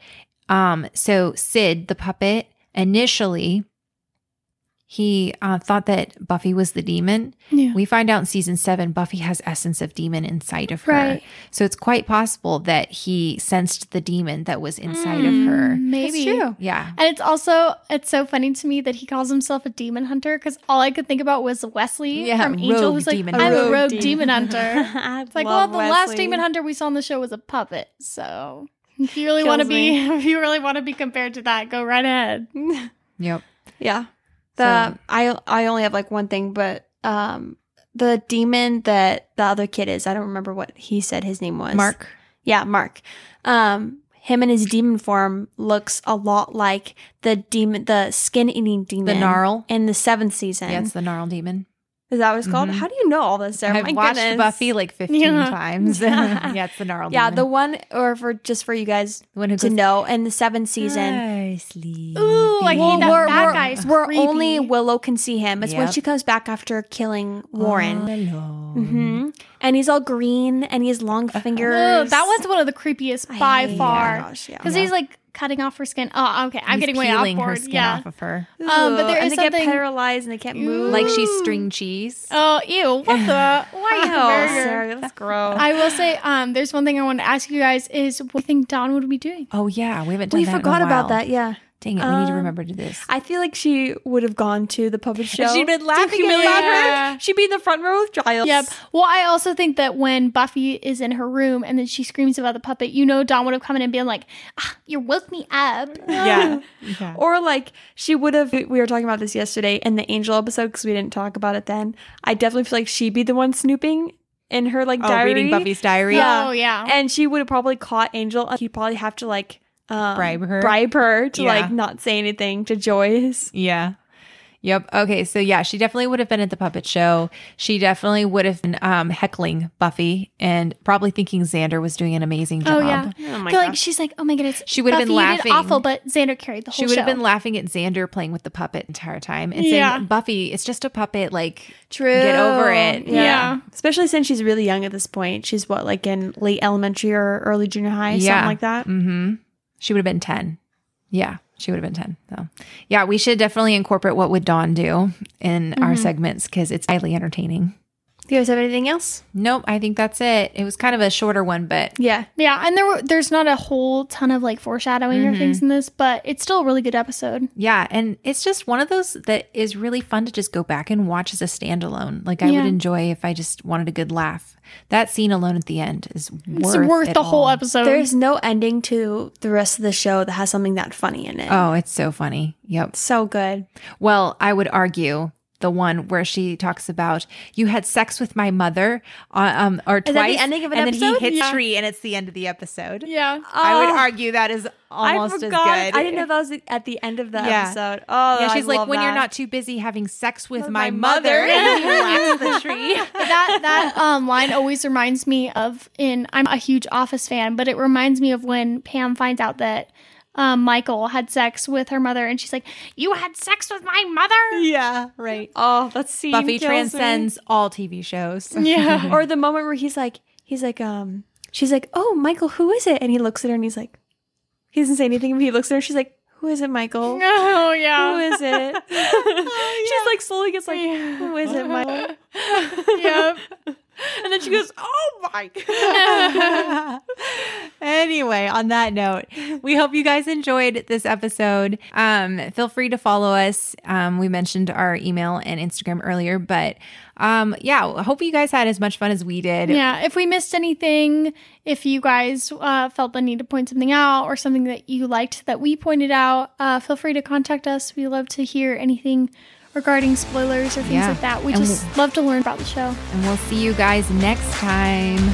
um so sid the puppet initially he uh, thought that Buffy was the demon. Yeah. We find out in season seven, Buffy has essence of demon inside of her. Right. So it's quite possible that he sensed the demon that was inside of her. Maybe. true. Yeah. And it's also it's so funny to me that he calls himself a demon hunter because all I could think about was Wesley Yeah, from Angel, rogue who's like, demon "I'm a rogue Rogue demon, demon. hunter." It's like, well, love the last demon hunter we saw on the show was a puppet. So if you really want to be, if you really want to be compared to that, go right ahead. Yep. Yeah. The I I only have like one thing, but um the demon that the other kid is, I don't remember what he said his name was. Mark. Yeah, Mark. Um him in his demon form looks a lot like the demon the skin eating demon The Gnarl. in the seventh season. Yeah, it's the gnarl demon. Is that what it's called? Mhm. How do you know all this, Sarah? I've My watched goodness. Buffy like 15 Yeah. times. yeah, it's the gnarl Yeah, the one or for just for you guys one who to goes, know in the seventh season. "Hi, sleepy." Ooh, I hate that. we're, we're- guy's we're creepy. only Willow can see him. It's when she comes back after killing Warren. Hello. hmm And he's all green and he has long fingers. Ugh, that one's one of the creepiest by hate- far. yeah, yeah. Because he's like cutting off her skin. Oh, okay. I'm He's getting way off peeling her skin Yeah. off of her. Um, but there and is they get paralyzed and they can't move. Like she's string cheese. Oh, ew. What the? Why Ew. Sarah, that's gross. I will say, um, there's one thing I want to ask you guys is what do you think Dawn would be doing? Oh yeah, we haven't done we that in a forgot about that. Yeah, Dang it, we need to Um, remember to do this. I feel like she would have gone to the puppet show. she'd been laughing to humiliate at her. her. She'd be in the front row with Giles. Yep. Well, I also think that when Buffy is in her room and then she screams about the puppet, you know, Dawn would have come in and been like, ah, "You woke me up." yeah. yeah. Or like she would have. We were talking about this yesterday in the Angel episode because we didn't talk about it then. I definitely feel like she'd be the one snooping in her like Oh, diary. reading Buffy's diary. Yeah. Oh yeah. and she would have probably caught Angel. He'd probably have to like um, Bribe her? bribe her to Yeah. like not say anything to Joyce. Yeah. Yep. Okay. So yeah, she definitely would have been at the puppet show. She definitely would have been um, heckling Buffy and probably thinking Xander was doing an amazing job. oh yeah. Oh my I feel like she's like, "Oh my goodness." She would have been you did laughing. awful, but Xander carried the whole She would have been laughing at Xander playing with the puppet entire time and Yeah. saying, "Buffy, it's just a puppet. Like, True. Get over it. Yeah. Yeah. Especially since she's really young at this point. She's what, like in late elementary or early junior high, something like that. Mm-hmm. She would have been ten. Yeah, she would have been ten. So, yeah, we should definitely incorporate what would Dawn do in our segments because it's highly entertaining. Do you guys have anything else? Nope, I think that's it. It was kind of a shorter one, but Yeah. yeah, and there were, there's not a whole ton of like foreshadowing or Mm-hmm. things in this, but it's still a really good episode. Yeah, and it's just one of those that is really fun to just go back and watch as a standalone. Like I Yeah. would enjoy if I just wanted a good laugh. That scene alone at the end is It's worth, worth it the whole episode. There's no ending to the rest of the show that has something that funny in it. Oh, it's so funny. Yep. So good. Well, I would argue the one where she talks about you had sex with my mother, uh, um, or is that the ending of an and then he hits Yeah. tree, and it's the end of the episode. yeah. I would Oh, argue that is almost I as forgot. good. I didn't know that was at the end of the Yeah. episode. Oh, Yeah, I she's like, love when you're not too busy having sex with With my, my mother, mother. the tree. that that um line always reminds me of in I'm a huge Office fan, but it reminds me of when Pam finds out that um, Michael had sex with her mother, and she's like, "You had sex with my mother." yeah, right. Oh, that scene. Buffy kills me. transcends all TV shows. Yeah. or the moment where he's like, he's like, um, she's like, oh, Michael, who is it? And he looks at her and he's like, he doesn't say anything, but he looks at her. She's like, who is it, Michael? Oh yeah. who is it? oh, yeah. She's like slowly gets like, who is it, Michael? yep. And then she goes, oh my. God. Anyway, on that note, we hope you guys enjoyed this episode. Um, feel free to follow us. Um, we mentioned our email and Instagram earlier, but um, yeah, I hope you guys had as much fun as we did. Yeah. If we missed anything, if you guys uh, felt the need to point something out or something that you liked that we pointed out, uh, feel free to contact us. We love to hear anything regarding spoilers or things Yeah. like that. We And just love to learn about the show. And we'll see you guys next time.